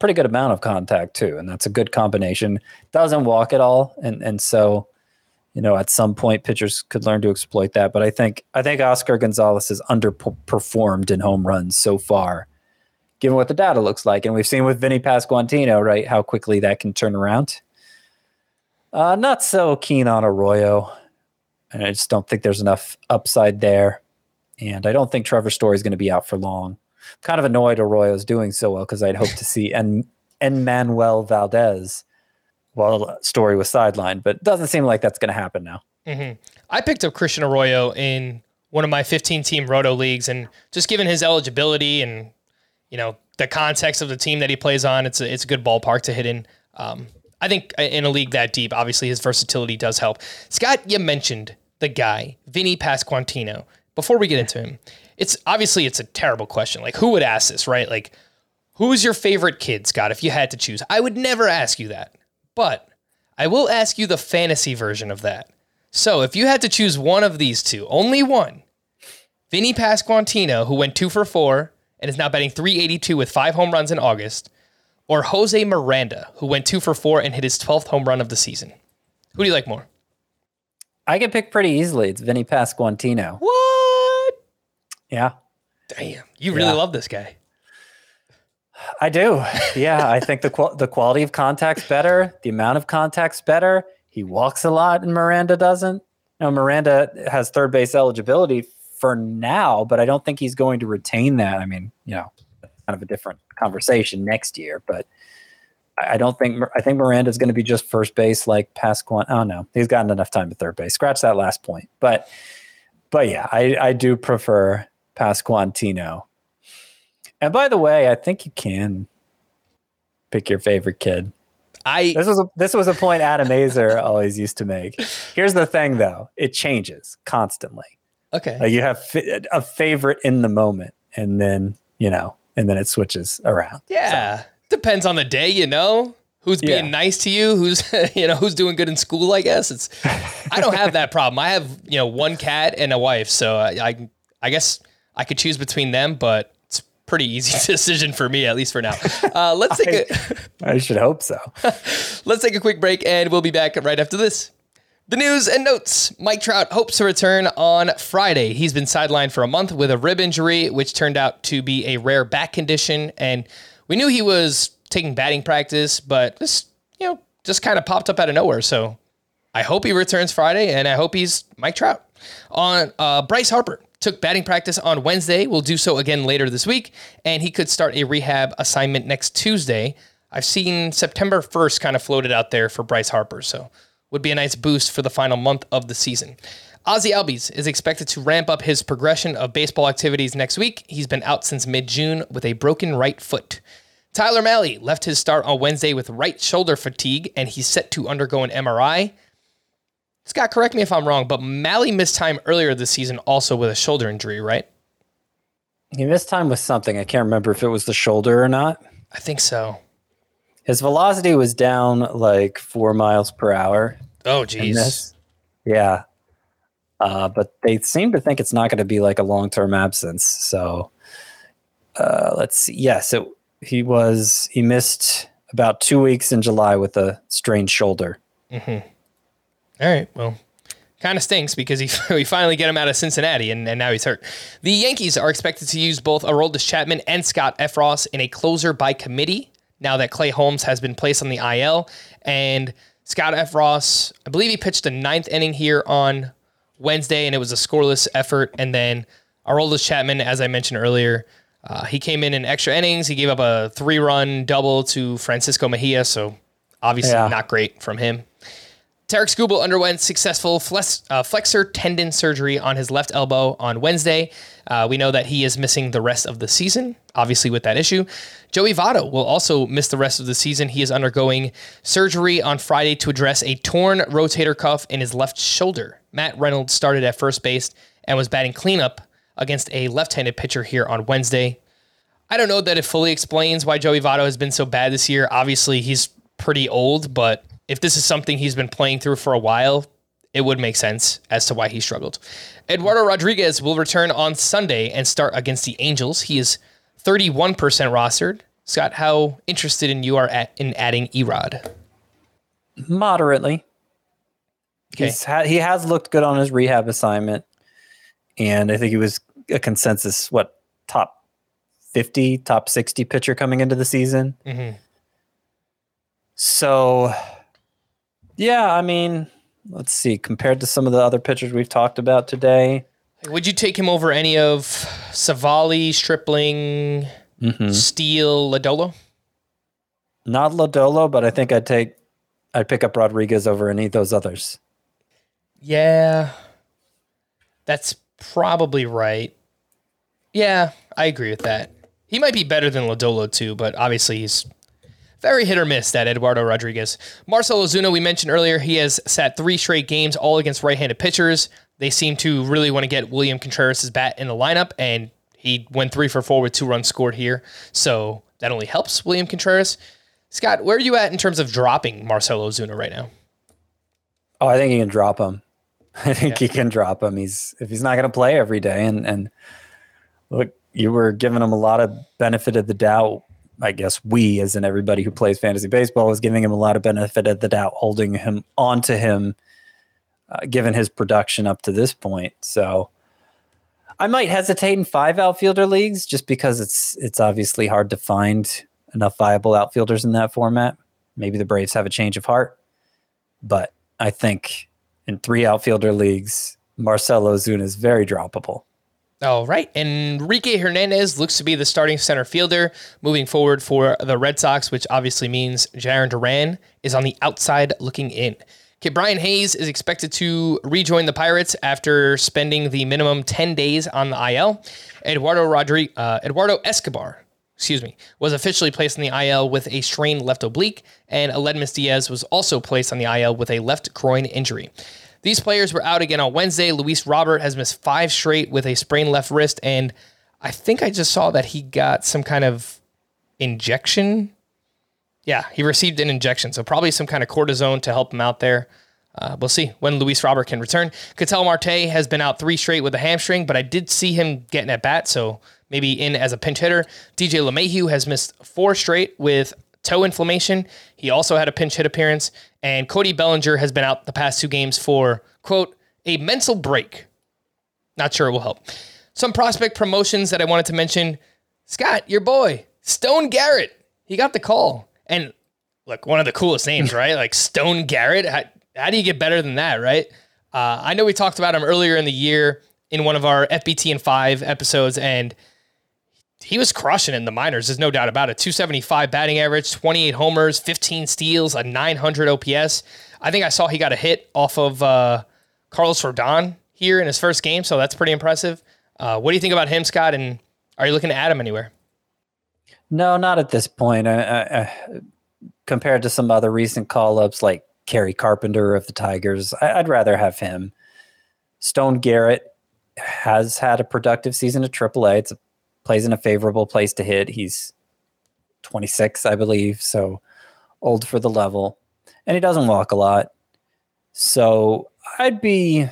pretty good amount of contact too, and that's a good combination. Doesn't walk at all, and and so you know at some point pitchers could learn to exploit that. But I think I think Oscar Gonzalez has underperformed in home runs so far, given what the data looks like, and we've seen with Vinny Pasquantino, right, how quickly that can turn around. Uh, not so keen on Arroyo, and I just don't think there's enough upside there. And I don't think Trevor Story is going to be out for long kind of annoyed Arroyo's doing so well because I'd hoped to see and Enmanuel Valdez while Story was sidelined, but it doesn't seem like that's going to happen now. Mm-hmm. I picked up Christian Arroyo in one of my 15 team roto leagues, and just given his eligibility and you know the context of the team that he plays on, it's a, it's a good ballpark to hit in. Um, I think in a league that deep, obviously his versatility does help. Scott, you mentioned the guy, Vinny Pasquantino. Before we get into him, it's obviously it's a terrible question. Like who would ask this, right? Like who's your favorite kid, Scott, if you had to choose? I would never ask you that. But I will ask you the fantasy version of that. So if you had to choose one of these two, only one, Vinny Pasquantino, who went two for four and is now batting 382 with five home runs in August, or Jose Miranda, who went two for four and hit his 12th home run of the season. Who do you like more? I can pick pretty easily. It's Vinny Pasquantino. What? Yeah, Damn, you really Yeah. love this guy. I do. Yeah, I think the qual- the quality of contact's better. The amount of contact's better. He walks a lot, and Miranda doesn't. Now Miranda has third base eligibility for now, but I don't think he's going to retain that. I mean, you know, kind of a different conversation next year, but I don't think I think Miranda's going to be just first base like Pasquant. Oh no, he's gotten enough time at third base. Scratch that last point, but but yeah, I I do prefer Pasquantino. And by the way, I think you can pick your favorite kid. I This was a, this was a point Adam Aizer always used to make. Here's the thing, though: it changes constantly. Okay. Like you have fi- a favorite in the moment, and then you know, and then it switches around. Yeah. Depends on the day, you know. Who's being Yeah. nice to you? Who's <laughs> you know who's doing good in school? I guess it's. I don't have that problem. I have you know one cat and a wife, so I I, I guess I could choose between them, but it's pretty easy <laughs> decision for me at least for now. Uh, let's take a <laughs> I should hope so. let's take a quick break, and we'll be back right after this. The news and notes. Mike Trout hopes to return on Friday. He's been sidelined for a month with a rib injury, which turned out to be a rare back condition. And we knew he was taking batting practice, but this, you know, just kind of popped up out of nowhere. So I hope he returns Friday, and I hope he's Mike Trout. On uh, Bryce Harper took batting practice on Wednesday. Will do so again later this week, and he could start a rehab assignment next Tuesday. I've seen September 1st kind of floated out there for Bryce Harper, so would be a nice boost for the final month of the season. Ozzie Albies is expected to ramp up his progression of baseball activities next week. He's been out since mid June with a broken right foot. Tyler Mahle left his start on Wednesday with right shoulder fatigue, and he's set to undergo an MRI. Scott, correct me if I'm wrong, but Mahle missed time earlier this season also with a shoulder injury, right? He missed time with something. I can't remember if it was the shoulder or not. I think so. His velocity was down like four miles per hour. Oh, in geez. Yeah. Uh, but they seem to think it's not going to be like a long term absence. So uh, let's see. Yes, it, he was, he missed about two weeks in July with a strained shoulder. Mm-hmm. All right. Well, kind of stinks because he <laughs> we finally get him out of Cincinnati and, and now he's hurt. The Yankees are expected to use both Aroldis Chapman and Scott Effross in a closer by committee now that Clay Holmes has been placed on the IL. And Scott Effross, I believe he pitched the ninth inning here on Wednesday and it was a scoreless effort. And then Aroldis Chapman, as I mentioned earlier, uh, he came in in extra innings. He gave up a three run double to Francisco Mejia. So obviously Yeah. not great from him. Tarek Skubal underwent successful flex, uh, flexor tendon surgery on his left elbow on Wednesday. Uh, we know that he is missing the rest of the season, obviously, with that issue. Joey Votto will also miss the rest of the season. He is undergoing surgery on Friday to address a torn rotator cuff in his left shoulder. Matt Reynolds started at first base and was batting cleanup against a left handed pitcher here on Wednesday. I don't know that it fully explains why Joey Votto has been so bad this year. Obviously, he's pretty old, but if this is something he's been playing through for a while, it would make sense as to why he struggled. Eduardo Rodriguez will return on Sunday and start against the Angels. He is 31% rostered. Scott, how interested in you are at, in adding Erod? Moderately. Okay. He's ha- he has looked good on his rehab assignment. And I think he was a consensus, what, top 50, top 60 pitcher coming into the season. Mhm. So, yeah, I mean, let's see. Compared to some of the other pitchers we've talked about today, Would you take him over any of Civale, Stripling, mm-hmm. Steele, Lodolo? not Lodolo, but I think I'd take, I'd pick up Rodriguez over any of those others. Yeah, that's probably right. Yeah, I agree with that. He might be better than Lodolo too, but obviously he's very hit or miss. That Eduardo Rodriguez, Marcelo Ozuna, we mentioned earlier, he has sat three straight games, all against right-handed pitchers. They seem to really want to get William Contreras' bat in the lineup, and he went three for four with two runs scored here, so that only helps William Contreras. Scott, where are you at in terms of dropping Marcelo Ozuna right now? Oh, I think he can drop him. <laughs> I think he can drop him. He's if he's not going to play every day, and and look, you were giving him a lot of benefit of the doubt. I guess we, as in everybody who plays fantasy baseball, is giving him a lot of benefit of the doubt, holding him onto him uh, given his production up to this point. So I might hesitate in five outfielder leagues just because it's it's obviously hard to find enough viable outfielders in that format. Maybe the Braves have a change of heart, but I think in three outfielder leagues, Marcelo Ozuna is very droppable. All right. Enrique Hernandez looks to be the starting center fielder moving forward for the Red Sox, which obviously means Jarren Duran is on the outside looking in. Ke'Bryan Hayes is expected to rejoin the Pirates after spending the minimum 10 days on the IL. Eduardo Rodriguez, uh, Eduardo Escobar, excuse me, was officially placed on the IL with a strained left oblique, and Aledmys Diaz was also placed on the IL with a left groin injury. These players were out again on Wednesday. Luis Robert has missed five straight with a sprained left wrist, and I think I just saw that he got some kind of injection. Yeah, he received an injection, so probably some kind of cortisone to help him out there. Uh, we'll see when Luis Robert can return. Ketel Marte has been out three straight with a hamstring, but I did see him getting at bat, so maybe in as a pinch hitter. DJ LeMahieu has missed four straight with toe inflammation. He also had a pinch hit appearance. And Cody Bellinger has been out the past two games for, quote, a mental break. Not sure it will help. Some prospect promotions that I wanted to mention. Scott, your boy, Stone Garrett, he got the call. And look, one of the coolest names, <laughs> right? Like Stone Garrett. How, how do you get better than that, right? Uh, I know we talked about him earlier in the year in one of our FBT and five episodes, and he was crushing in the minors. There's no doubt about it. 275 batting average, 28 homers, 15 steals, a 900 OPS. I think I saw he got a hit off of uh, Carlos Rodon here in his first game, so that's pretty impressive. Uh, what do you think about him, Scott? And are you looking to add him anywhere? No, not at this point. I, I, I, compared to some other recent call ups like Kerry Carpenter of the Tigers, I'd rather have him. Stone Garrett has had a productive season at AAA. It's a plays in a favorable place to hit. He's 26, I believe, so old for the level. And he doesn't walk a lot. So I'd be,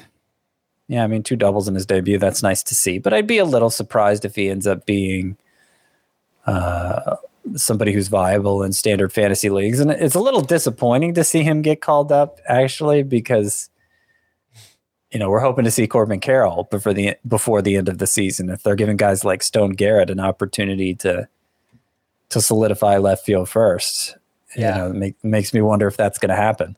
yeah, I mean, two doubles in his debut. That's nice to see. But I'd be a little surprised if he ends up being uh, somebody who's viable in standard fantasy leagues. And it's a little disappointing to see him get called up, actually, because you know, we're hoping to see Corbin Carroll before the before the end of the season. If they're giving guys like Stone Garrett an opportunity to to solidify left field first, yeah, you know, make, makes me wonder if that's going to happen.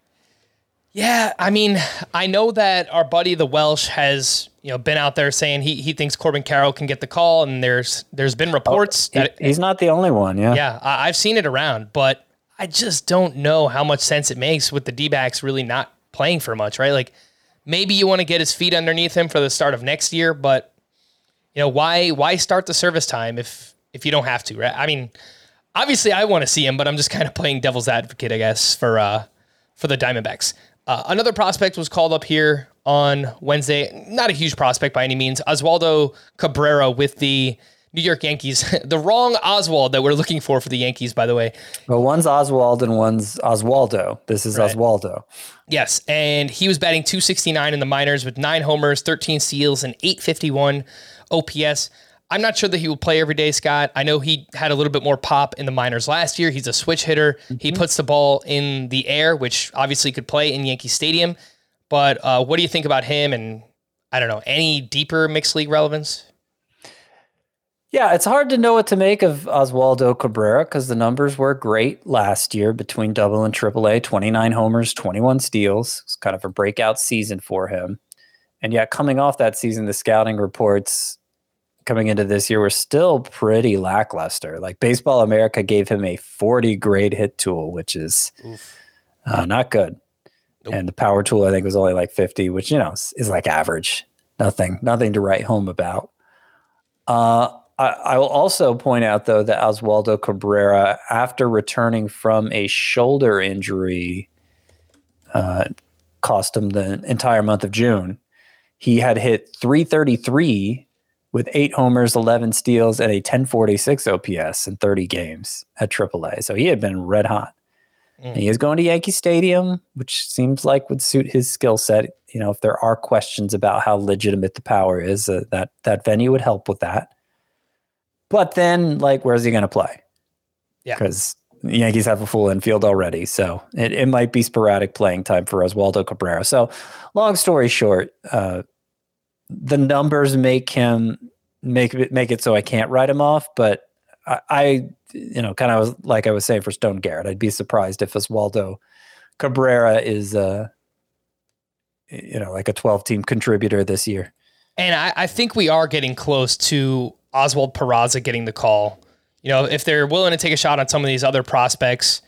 Yeah, I mean, I know that our buddy the Welsh has you know been out there saying he he thinks Corbin Carroll can get the call, and there's there's been oh, reports oh, that he's not the only one. Yeah, yeah, I, I've seen it around, but I just don't know how much sense it makes with the D backs really not playing for much, right? Like Maybe you want to get his feet underneath him for the start of next year, but you know why why start the service time if if you don't have to, right? I mean, obviously I want to see him, but I'm just kind of playing devil's advocate, I guess, for uh for the Diamondbacks. Uh, another prospect was called up here on Wednesday. Not a huge prospect by any means. Oswaldo Cabrera with the New York Yankees. <laughs> the wrong Oswald that we're looking for for the Yankees, by the way. Well, one's Oswald and one's Oswaldo. This is right. Oswaldo. Yes, and he was batting 269 in the minors with nine homers, 13 steals, and 851 OPS. I'm not sure that he will play every day, Scott. I know he had a little bit more pop in the minors last year. He's a switch hitter. Mm-hmm. He puts the ball in the air, which obviously could play in Yankee Stadium. But uh, what do you think about him? And I don't know, any deeper mixed league relevance? Yeah, it's hard to know what to make of Oswaldo Cabrera because the numbers were great last year between double and triple A 29 homers, 21 steals. It's kind of a breakout season for him. And yet, coming off that season, the scouting reports coming into this year were still pretty lackluster. Like Baseball America gave him a 40 grade hit tool, which is uh, not good. Nope. And the power tool, I think, was only like 50, which, you know, is, is like average. Nothing, nothing to write home about. Uh, I, I, will also point out, though, that Oswaldo Cabrera, after returning from a shoulder injury, uh, cost him the entire month of June. He had hit 333 with eight homers, 11 steals, and a 1046 OPS in 30 games at AAA. So he had been red hot. Mm. he is going to Yankee Stadium, which seems like would suit his skill set. You know, if there are questions about how legitimate the power is, uh, that that venue would help with that. But then, like, where's he going to play? Yeah. Because the Yankees have a full infield already, so it, it might be sporadic playing time for Oswaldo Cabrera. So, long story short, uh, the numbers make him make it make it so I can't write him off. But I, I you know, kind of was like I was saying for Stone Garrett, I'd be surprised if Oswaldo Cabrera is, uh, you know, like a 12 team contributor this year. And I, I think we are getting close to Oswald Peraza getting the call. You know, if they're willing to take a shot on some of these other prospects,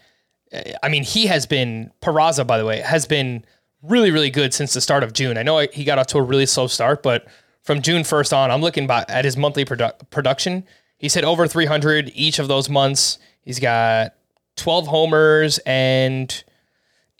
eh, I mean, he has been Peraza, by the way, has been really, really good since the start of June. I know he got off to a really slow start, but from June 1st on, I'm looking at his monthly produ- production. He's hit over 300 each of those months. He's got 12 homers and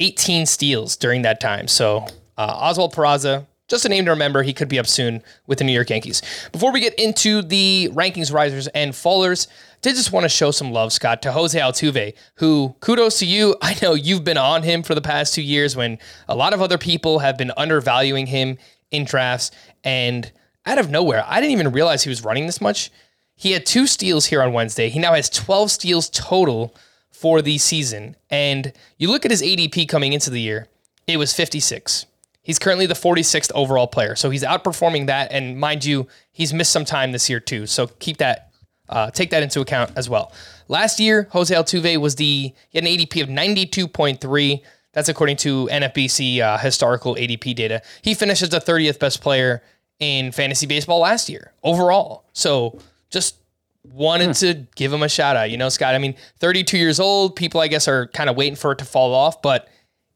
18 steals during that time. So uh, Oswald Peraza, just a name to remember. He could be up soon with the New York Yankees. Before we get into the rankings risers and fallers, did just want to show some love, Scott, to Jose Altuve, who kudos to you. <laughs> I know you've been on him for the past two years when a lot of other people have been undervaluing him in drafts. And out of nowhere, I didn't even realize he was running this much. He had two steals here on Wednesday. He now has 12 steals total for the season. And you look at his ADP coming into the year, it was 56. He's currently the 46th overall player. So he's outperforming that. And mind you, he's missed some time this year too. So keep that, uh, take that into account as well. Last year, Jose Altuve was the, he had an ADP of 92.3. That's according to NFBC uh, historical ADP data. He finishes the 30th best player in fantasy baseball last year overall. So just wanted to give him a shout out. You know, Scott, I mean, 32 years old, people, I guess, are kind of waiting for it to fall off, but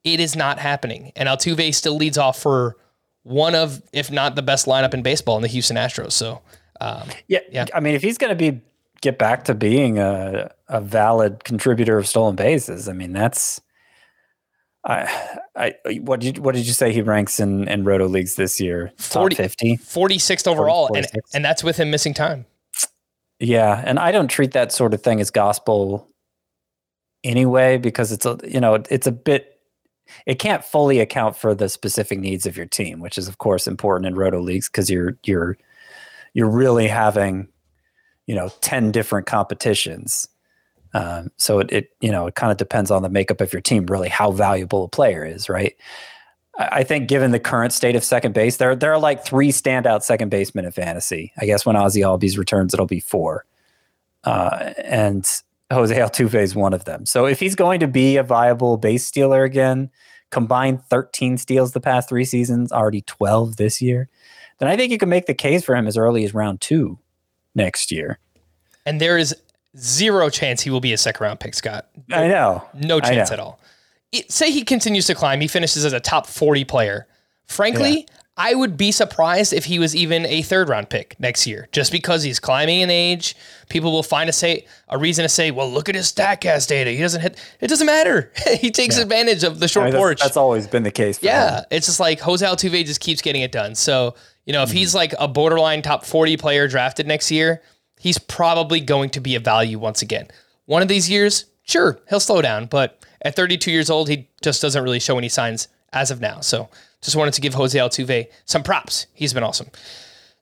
it is not happening. And Altuve still leads off for one of, if not the best lineup in baseball in the Houston Astros. So, um, yeah, yeah. I mean, if he's going to be, get back to being a, a valid contributor of stolen bases, I mean, that's, I, I, what did you, what did you say he ranks in, in roto leagues this year? 40, Top 50, 46th overall. 40, and, and that's with him missing time. Yeah, and I don't treat that sort of thing as gospel anyway because it's a you know it's a bit it can't fully account for the specific needs of your team, which is of course important in roto leagues because you're you're you're really having you know 10 different competitions. Um, so it, it you know it kind of depends on the makeup of your team, really how valuable a player is, right? I think given the current state of second base, there there are like three standout second basemen in fantasy. I guess when Ozzie Albies returns, it'll be four, uh, and Jose Altuve is one of them. So if he's going to be a viable base stealer again, combined 13 steals the past three seasons, already 12 this year, then I think you can make the case for him as early as round two next year. And there is zero chance he will be a second round pick, Scott. I know. No chance at all it, say he continues to climb, he finishes as a top 40 player. Frankly, yeah. I would be surprised if he was even a third round pick next year, just because he's climbing in age. People will find a say a reason to say, "Well, look at his Statcast data. He doesn't hit." It doesn't matter. <laughs> he takes yeah. advantage of the short I mean, porch. That's, always been the case. yeah, him. it's just like Jose Altuve just keeps getting it done. So you know, if mm-hmm. he's like a borderline top forty player drafted next year, he's probably going to be a value once again. One of these years, sure, he'll slow down, but at 32 years old, he just doesn't really show any signs as of now. So just wanted to give Jose Altuve some props. He's been awesome.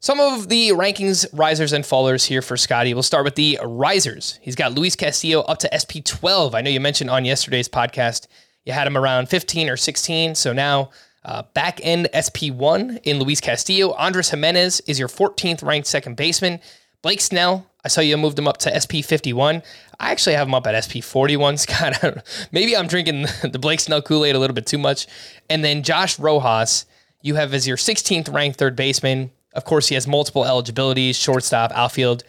Some of the rankings, risers, and fallers here for Scotty. We'll start with the risers. He's got Luis Castillo up to SP 12. I know you mentioned on yesterday's podcast you had him around 15 or 16. So now uh, back end SP 1 in Luis Castillo. Andres Gimenez is your 14th ranked second baseman. Blake Snell, I saw you moved him up to SP 51. I actually have him up at SP 41, <laughs> Scott. Maybe I'm drinking <laughs> the Blake Snell Kool Aid a little bit too much. And then Josh Rojas, you have as your 16th ranked third baseman. Of course, he has multiple eligibilities shortstop, outfield.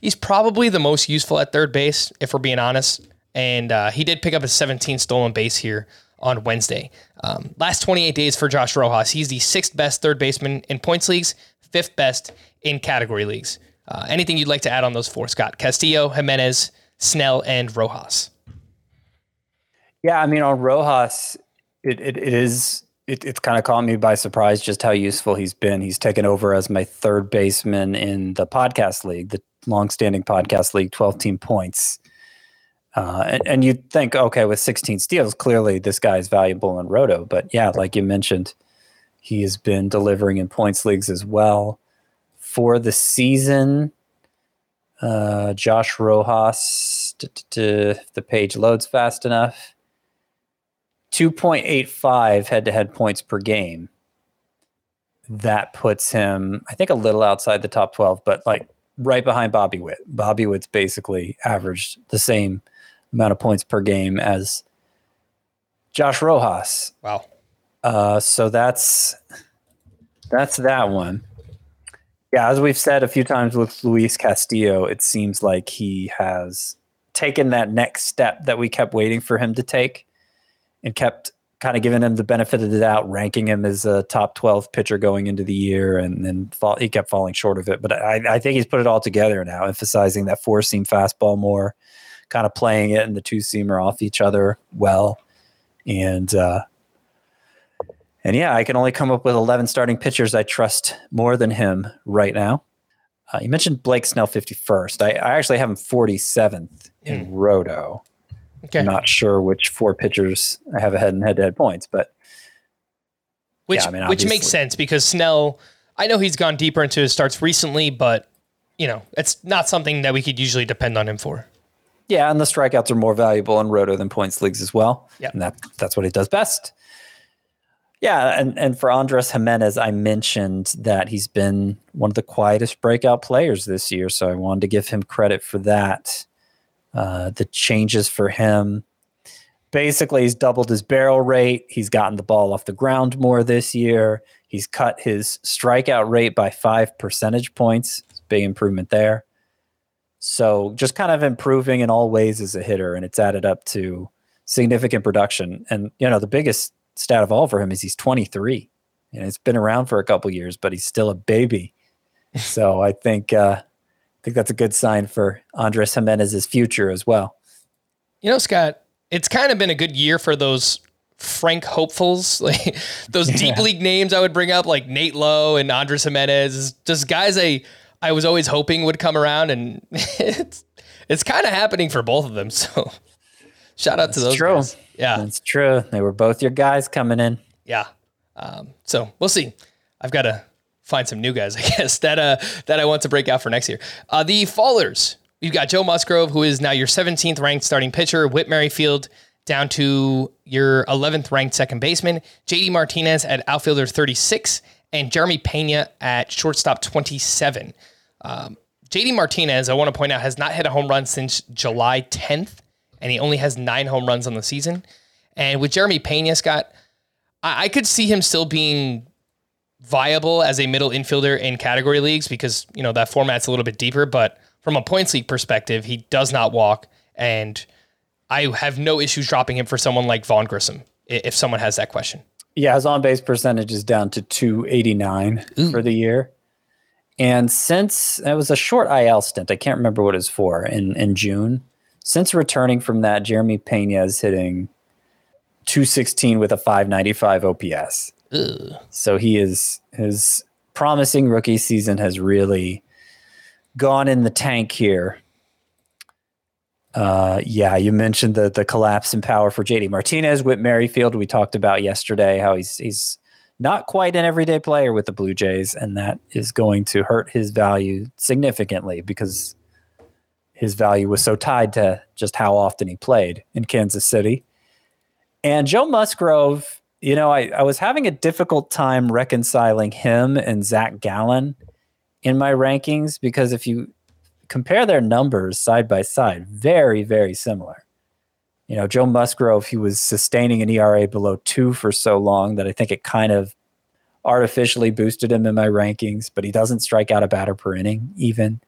He's probably the most useful at third base, if we're being honest. And uh, he did pick up a 17 stolen base here on Wednesday. Um, last 28 days for Josh Rojas, he's the sixth best third baseman in points leagues, fifth best in category leagues. Uh, anything you'd like to add on those four, Scott? Castillo, Gimenez, Snell, and Rojas. Yeah, I mean, on Rojas, it, it, it is it, it's kind of caught me by surprise just how useful he's been. He's taken over as my third baseman in the podcast league, the longstanding podcast league, 12 team points. Uh, and, and you'd think, okay, with 16 steals, clearly this guy is valuable in roto. But yeah, like you mentioned, he has been delivering in points leagues as well. For the season, Uh, Josh Rojas, t- t- if the page loads fast enough. 2.85 head to head points per game. That puts him, I think, a little outside the top 12, but like right behind Bobby Witt. Bobby Witt's basically averaged the same amount of points per game as Josh Rojas. Wow. Uh, so that's that's that one. Yeah, as we've said a few times with Luis Castillo, it seems like he has taken that next step that we kept waiting for him to take, and kept kind of giving him the benefit of the doubt, ranking him as a top twelve pitcher going into the year, and then he kept falling short of it. But I, I think he's put it all together now, emphasizing that four seam fastball more, kind of playing it and the two seamer off each other well, and. uh and yeah, I can only come up with 11 starting pitchers I trust more than him right now. Uh, you mentioned Blake Snell 51st. I, I actually have him 47th in Roto. Okay. I'm not sure which four pitchers I have ahead in head to head points, but which yeah, I mean, which makes sense because Snell. I know he's gone deeper into his starts recently, but you know it's not something that we could usually depend on him for. yeah, and the strikeouts are more valuable in Roto than points leagues as well. Yep. And that, that's what he does best. Yeah, and, and for Andres Gimenez, I mentioned that he's been one of the quietest breakout players this year, so I wanted to give him credit for that. Uh, the changes for him basically, he's doubled his barrel rate. He's gotten the ball off the ground more this year. He's cut his strikeout rate by five percentage points. Big improvement there. So just kind of improving in all ways as a hitter, and it's added up to significant production. And you know, the biggest stat of all for him is he's 23. And it's been around for a couple years, but he's still a baby. <laughs> so I think uh, I think that's a good sign for Andres Gimenez's future as well. You know, Scott, it's kind of been a good year for those Frank hopefuls, <laughs> like those deep league names I would bring up, like Nate Lowe and Andres Gimenez, just guys I I was always hoping would come around, and <laughs> it's it's kind of happening for both of them. So shout out to That's those true. guys. Yeah, That's true. They were both your guys coming in. yeah. Um, so we'll see. I've got to find some new guys, <laughs> I guess that uh that I want to break out for next year. Uh, the fallers. You've got Joe Musgrove, who is now your 17th ranked starting pitcher. Whit Merrifield down to your 11th ranked second baseman. JD Martinez at outfielder 36, and Jeremy Pena at shortstop 27. Um, JD Martinez, I want to point out, has not hit a home run since July 10th, and he only has nine home runs on the season. And with Jeremy Pena, Scott, I, I could see him still being viable as a middle infielder in category leagues because you know that format's a little bit deeper. But from a points league perspective, he does not walk, and I have no issues dropping him for someone like Vaughn Grissom if someone has that question. Yeah, his on base percentage is down to 289 for the year. And since it was a short IL stint, I can't remember what it was for in, in June. Since returning from that, Jeremy Pena is hitting 216 with a 595 OPS. So he is his promising rookie season has really gone in the tank here. Uh, yeah, you mentioned the the collapse in power for JD Martinez with Merrifield. We talked about yesterday how he's he's not quite an everyday player with the Blue Jays, and that is going to hurt his value significantly because his value was so tied to just how often he played in Kansas City. And Joe Musgrove, you know, I, I was having a difficult time reconciling him and Zach Gallen in my rankings because if you compare their numbers side by side, very, very similar. You know, Joe Musgrove, he was sustaining an ERA below two for so long that I think it kind of artificially boosted him in my rankings, but he doesn't strike out a batter per inning even.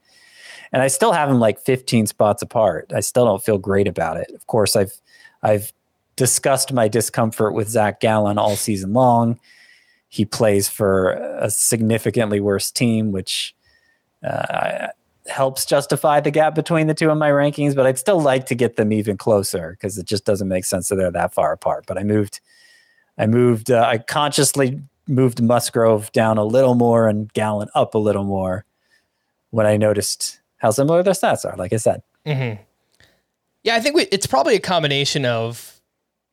And I still have them like 15 spots apart. I still don't feel great about it. Of course, I've I've discussed my discomfort with Zach Gallen all season long. He plays for a significantly worse team, which uh, helps justify the gap between the two in my rankings. But I'd still like to get them even closer because it just doesn't make sense that they're that far apart. But I moved, I moved, uh, I consciously moved Musgrove down a little more and Gallen up a little more when I noticed how similar their stats are. Like I said, Yeah, I think we, it's probably a combination of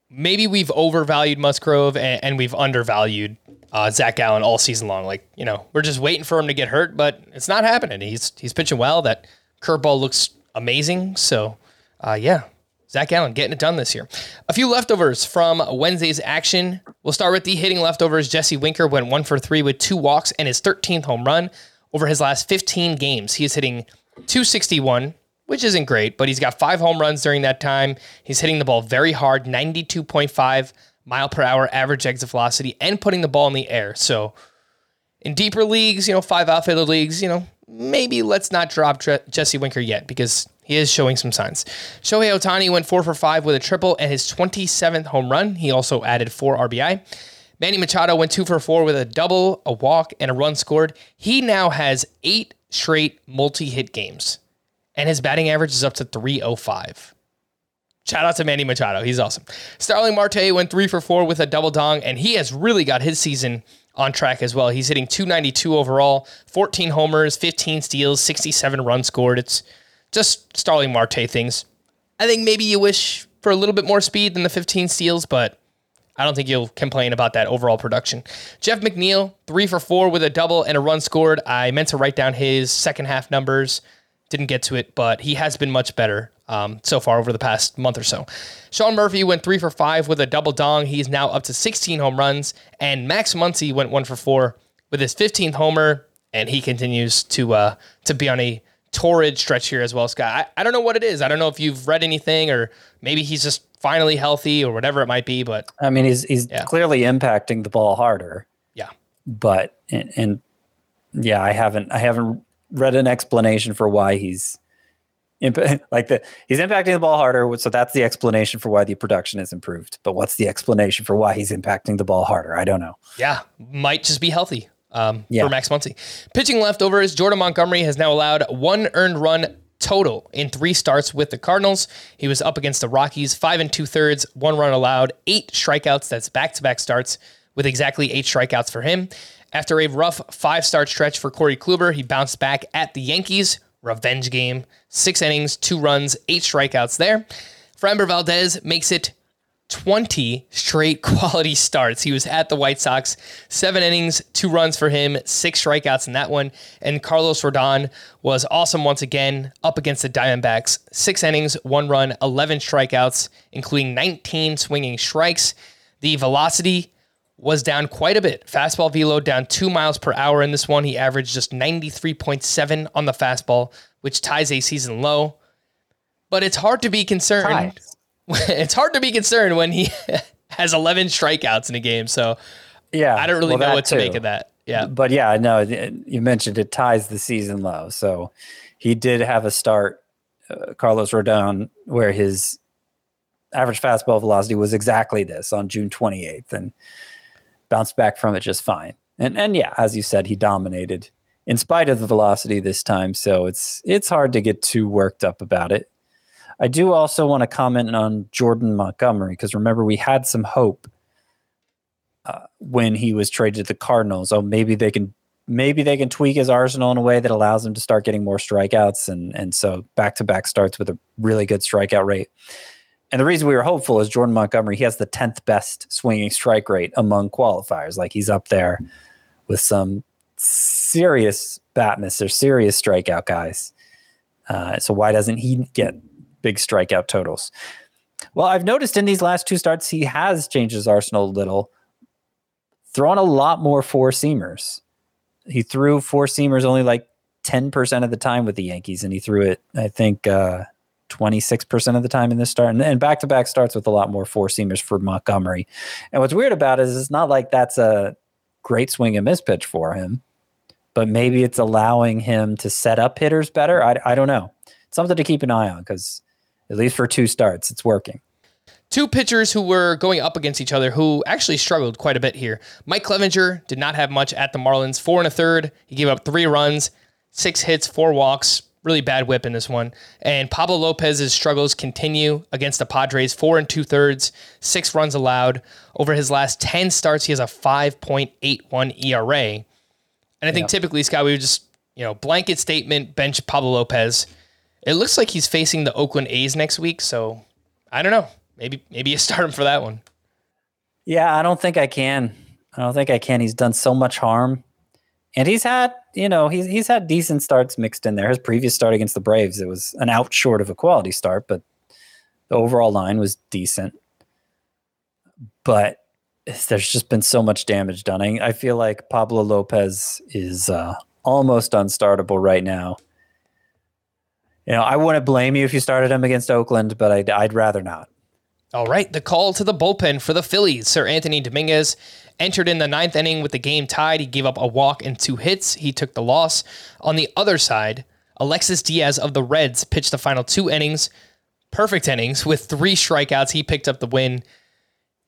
maybe we've overvalued Musgrove and, and we've undervalued uh, Zach Gallen all season long. Like you know, we're just waiting for him to get hurt, but it's not happening. He's he's pitching well. That Curveball looks amazing. So, uh, yeah, Zach Gallen getting it done this year. A few leftovers from Wednesday's action. We'll start with the hitting leftovers. Jesse Winker went one for three with two walks and his 13th home run over his last 15 games. He is hitting 261, which isn't great, but he's got five home runs during that time. He's hitting the ball very hard, 92.5 mile per hour average exit velocity, and putting the ball in the air. So, in deeper leagues, you know, five outfielder leagues, you know, maybe let's not drop Jesse Winker yet because he is showing some signs. Shohei Ohtani went four for five with a triple and his 27th home run. He also added four RBI. Manny Machado went two for four with a double, a walk, and a run scored. He now has eight straight multi hit games, and his batting average is up to 305. Shout out to Manny Machado. He's awesome. Starling Marte went three for four with a double dong, and he has really got his season on track as well. He's hitting 292 overall, 14 homers, 15 steals, 67 runs scored. It's just Starling Marte things. I think maybe you wish for a little bit more speed than the 15 steals, but I don't think you'll complain about that overall production. Jeff McNeil, three for four with a double and a run scored. I meant to write down his second half numbers, didn't get to it, but he has been much better um, so far over the past month or so. Sean Murphy went three for five with a double dong. He's now up to 16 home runs, and Max Muncy went one for four with his 15th homer, and he continues to uh, to be on a torrid stretch here as well, Scott. I, I don't know what it is. I don't know if you've read anything or maybe he's just finally healthy or whatever it might be. But I mean, he's he's yeah. clearly impacting the ball harder. Yeah. But and, and, yeah, I haven't I haven't read an explanation for why he's imp- <laughs> like the he's impacting the ball harder. So that's the explanation for why the production is improved. But what's the explanation for why he's impacting the ball harder? I don't know. Yeah, might just be healthy um, yeah. for Max Muncy. Pitching leftovers, Jordan Montgomery has now allowed one earned run total in three starts with the Cardinals. He was up against the Rockies, five and two thirds, one run allowed, eight strikeouts. That's back to back starts with exactly eight strikeouts for him. After a rough five start stretch for Corey Kluber, he bounced back at the Yankees. Revenge game, six innings, two runs, eight strikeouts there. Framber Valdez makes it 20 straight <laughs> quality starts. He was at the White Sox, seven innings, two runs for him, six strikeouts in that one. And Carlos Rodon was awesome once again up against the Diamondbacks. Six innings, one run, 11 strikeouts, including 19 swinging strikes. The velocity was down quite a bit. Fastball velo down two miles per hour in this one. He averaged just 93.7 on the fastball, which ties a season low. But it's hard to be concerned <laughs> it's hard to be concerned when he <laughs> has 11 strikeouts in a game. So yeah, I don't really well, know what too. to make of that. Yeah, but yeah, no, you mentioned it ties the season low. So he did have a start, uh, Carlos Rodon, where his average fastball velocity was exactly this on June 28th, and bounced back from it just fine. And and yeah, as you said, he dominated in spite of the velocity this time. So it's it's hard to get too worked up about it. I do also want to comment on Jordan Montgomery because remember we had some hope uh, when he was traded to the Cardinals. Oh, maybe they can maybe they can tweak his arsenal in a way that allows him to start getting more strikeouts and and so back to back starts with a really good strikeout rate. And the reason we were hopeful is Jordan Montgomery. He has the tenth best swinging strike rate among qualifiers. Like he's up there with some serious batness or serious strikeout guys. Uh, so why doesn't he get big strikeout totals. Well, I've noticed in these last two starts, he has changed his arsenal a little, thrown a lot more four seamers. He threw four seamers only like 10% of the time with the Yankees, and he threw it, I think, uh, 26% of the time in this start. And back to back starts with a lot more four seamers for Montgomery. And what's weird about it is it's not like that's a great swing and miss pitch for him, but maybe it's allowing him to set up hitters better. I, I don't know. something to keep an eye on because at least for two starts, it's working. Two pitchers who were going up against each other who actually struggled quite a bit here. Mike Clevinger did not have much at the Marlins. Four and a third. He gave up three runs, six hits, four walks. Really bad whip in this one. And Pablo Lopez's struggles continue against the Padres. Four and two thirds, six runs allowed. Over his last 10 starts, he has a 5.81 ERA. And I think typically, Scott, we would just, you know, blanket statement, bench Pablo Lopez. It looks like he's facing the Oakland A's next week, so I don't know. Maybe maybe you start him for that one. Yeah, I don't think I can. I don't think I can. He's done so much harm And he's had, you know, he's he's had decent starts mixed in there. His previous start against the Braves, it was an out short of a quality start, but the overall line was decent. But there's just been so much damage done. I, feel like Pablo Lopez is uh, almost unstartable right now. You know, I wouldn't blame you if you started him against Oakland, but I'd, I'd rather not. All right, the call to the bullpen for the Phillies. Seranthony Dominguez entered in the ninth inning with the game tied. He gave up a walk and two hits. He took the loss. On the other side, Alexis Diaz of the Reds pitched the final two innings, perfect innings with three strikeouts. He picked up the win.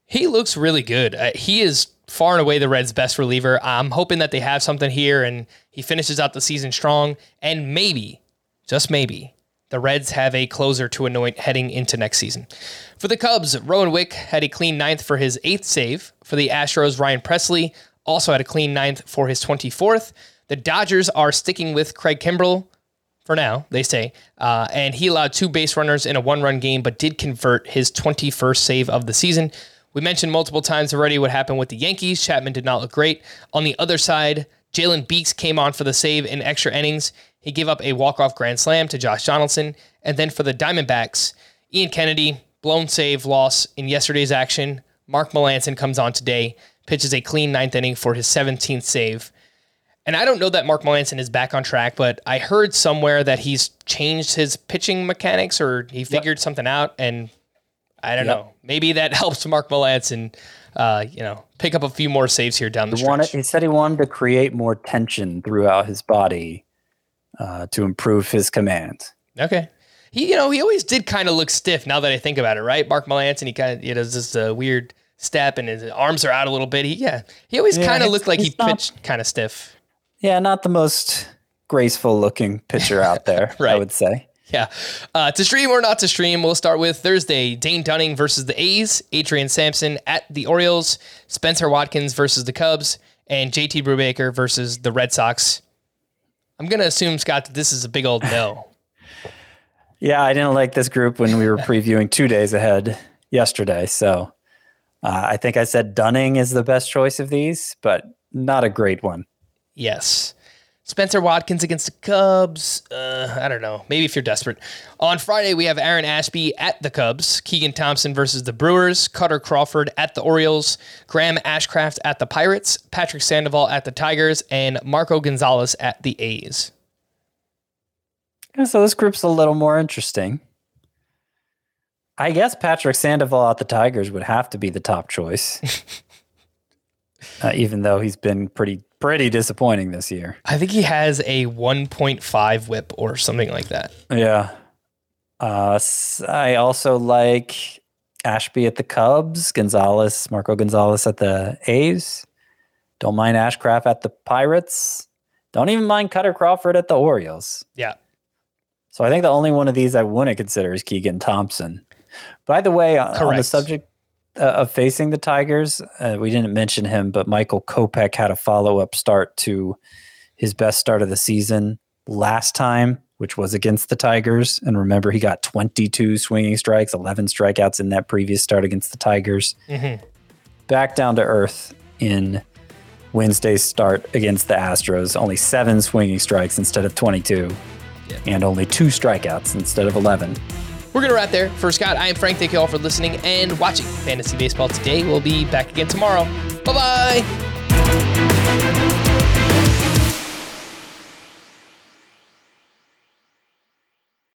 He looks really good. Uh, he is far and away the Reds' best reliever. I'm hoping that they have something here and he finishes out the season strong. And maybe, just maybe, the Reds have a closer to anoint heading into next season. For the Cubs, Rowan Wick had a clean ninth for his eighth save. For the Astros, Ryan Pressly also had a clean ninth for his 24th. The Dodgers are sticking with Craig Kimbrel for now, they say. Uh, and he allowed two base runners in a one run game, but did convert his 21st save of the season. We mentioned multiple times already what happened with the Yankees. Chapman did not look great. On the other side, Jalen Beeks came on for the save in extra innings. He gave up a walk-off grand slam to Josh Donaldson. And then for the Diamondbacks, Ian Kennedy, blown save loss in yesterday's action. Mark Melancon comes on today, pitches a clean ninth inning for his 17th save. And I don't know that Mark Melancon is back on track, but I heard somewhere that he's changed his pitching mechanics or he figured yep. something out. And I don't yep. know. Maybe that <laughs> helps Mark Melancon, uh, you know, pick up a few more saves here down the he stretch. Wanted, he said he wanted to create more tension throughout his body uh, to improve his command. Okay. He, you know, he always did kind of look stiff. Now that I think about it, right? Mark Melancon, he kind of, you know, does this uh, weird step and his arms are out a little bit. He, yeah, he always yeah, kind of looked like he not, pitched kind of stiff. Yeah, not the most graceful looking pitcher out <laughs> there, right. I would say. Yeah. Uh, to stream or not to stream, we'll start with Thursday. Dane Dunning versus the A's, Adrian Sampson at the Orioles, Spencer Watkins versus the Cubs, and JT Brubaker versus the Red Sox. I'm going to assume, Scott, that this is a big old no. <laughs> yeah, I didn't like this group when we were previewing two days ahead yesterday. So uh, I think I said Dunning is the best choice of these, but not a great one. Yes. Spencer Watkins against the Cubs. Uh, I don't know. Maybe if you're desperate. On Friday, we have Aaron Ashby at the Cubs, Keegan Thompson versus the Brewers, Kutter Crawford at the Orioles, Graham Ashcraft at the Pirates, Patrick Sandoval at the Tigers, and Marco Gonzalez at the A's. Yeah, so this group's a little more interesting. I guess Patrick Sandoval at the Tigers would have to be the top choice. <laughs> uh, even though he's been pretty pretty disappointing this year. I think he has a 1.5 whip or something like that. Yeah. Uh, I also like Ashby at the Cubs, Gonzalez, Marco Gonzalez at the A's. Don't mind Ashcraft at the Pirates. Don't even mind Kutter Crawford at the Orioles. Yeah. So I think the only one of these I wouldn't consider is Keegan Thompson. By the way, Correct. on the subject uh, of facing the Tigers. Uh, we didn't mention him, but Michael Kopech had a follow up start to his best start of the season last time, which was against the Tigers. And remember, he got 22 swinging strikes, 11 strikeouts in that previous start against the Tigers. Mm-hmm. Back down to earth in Wednesday's start against the Astros, only seven swinging strikes instead of 22, yeah. and only two strikeouts instead of 11. We're going to wrap there. For Scott, I am Frank. Thank you all for listening and watching Fantasy Baseball today. We'll be back again tomorrow. Bye bye.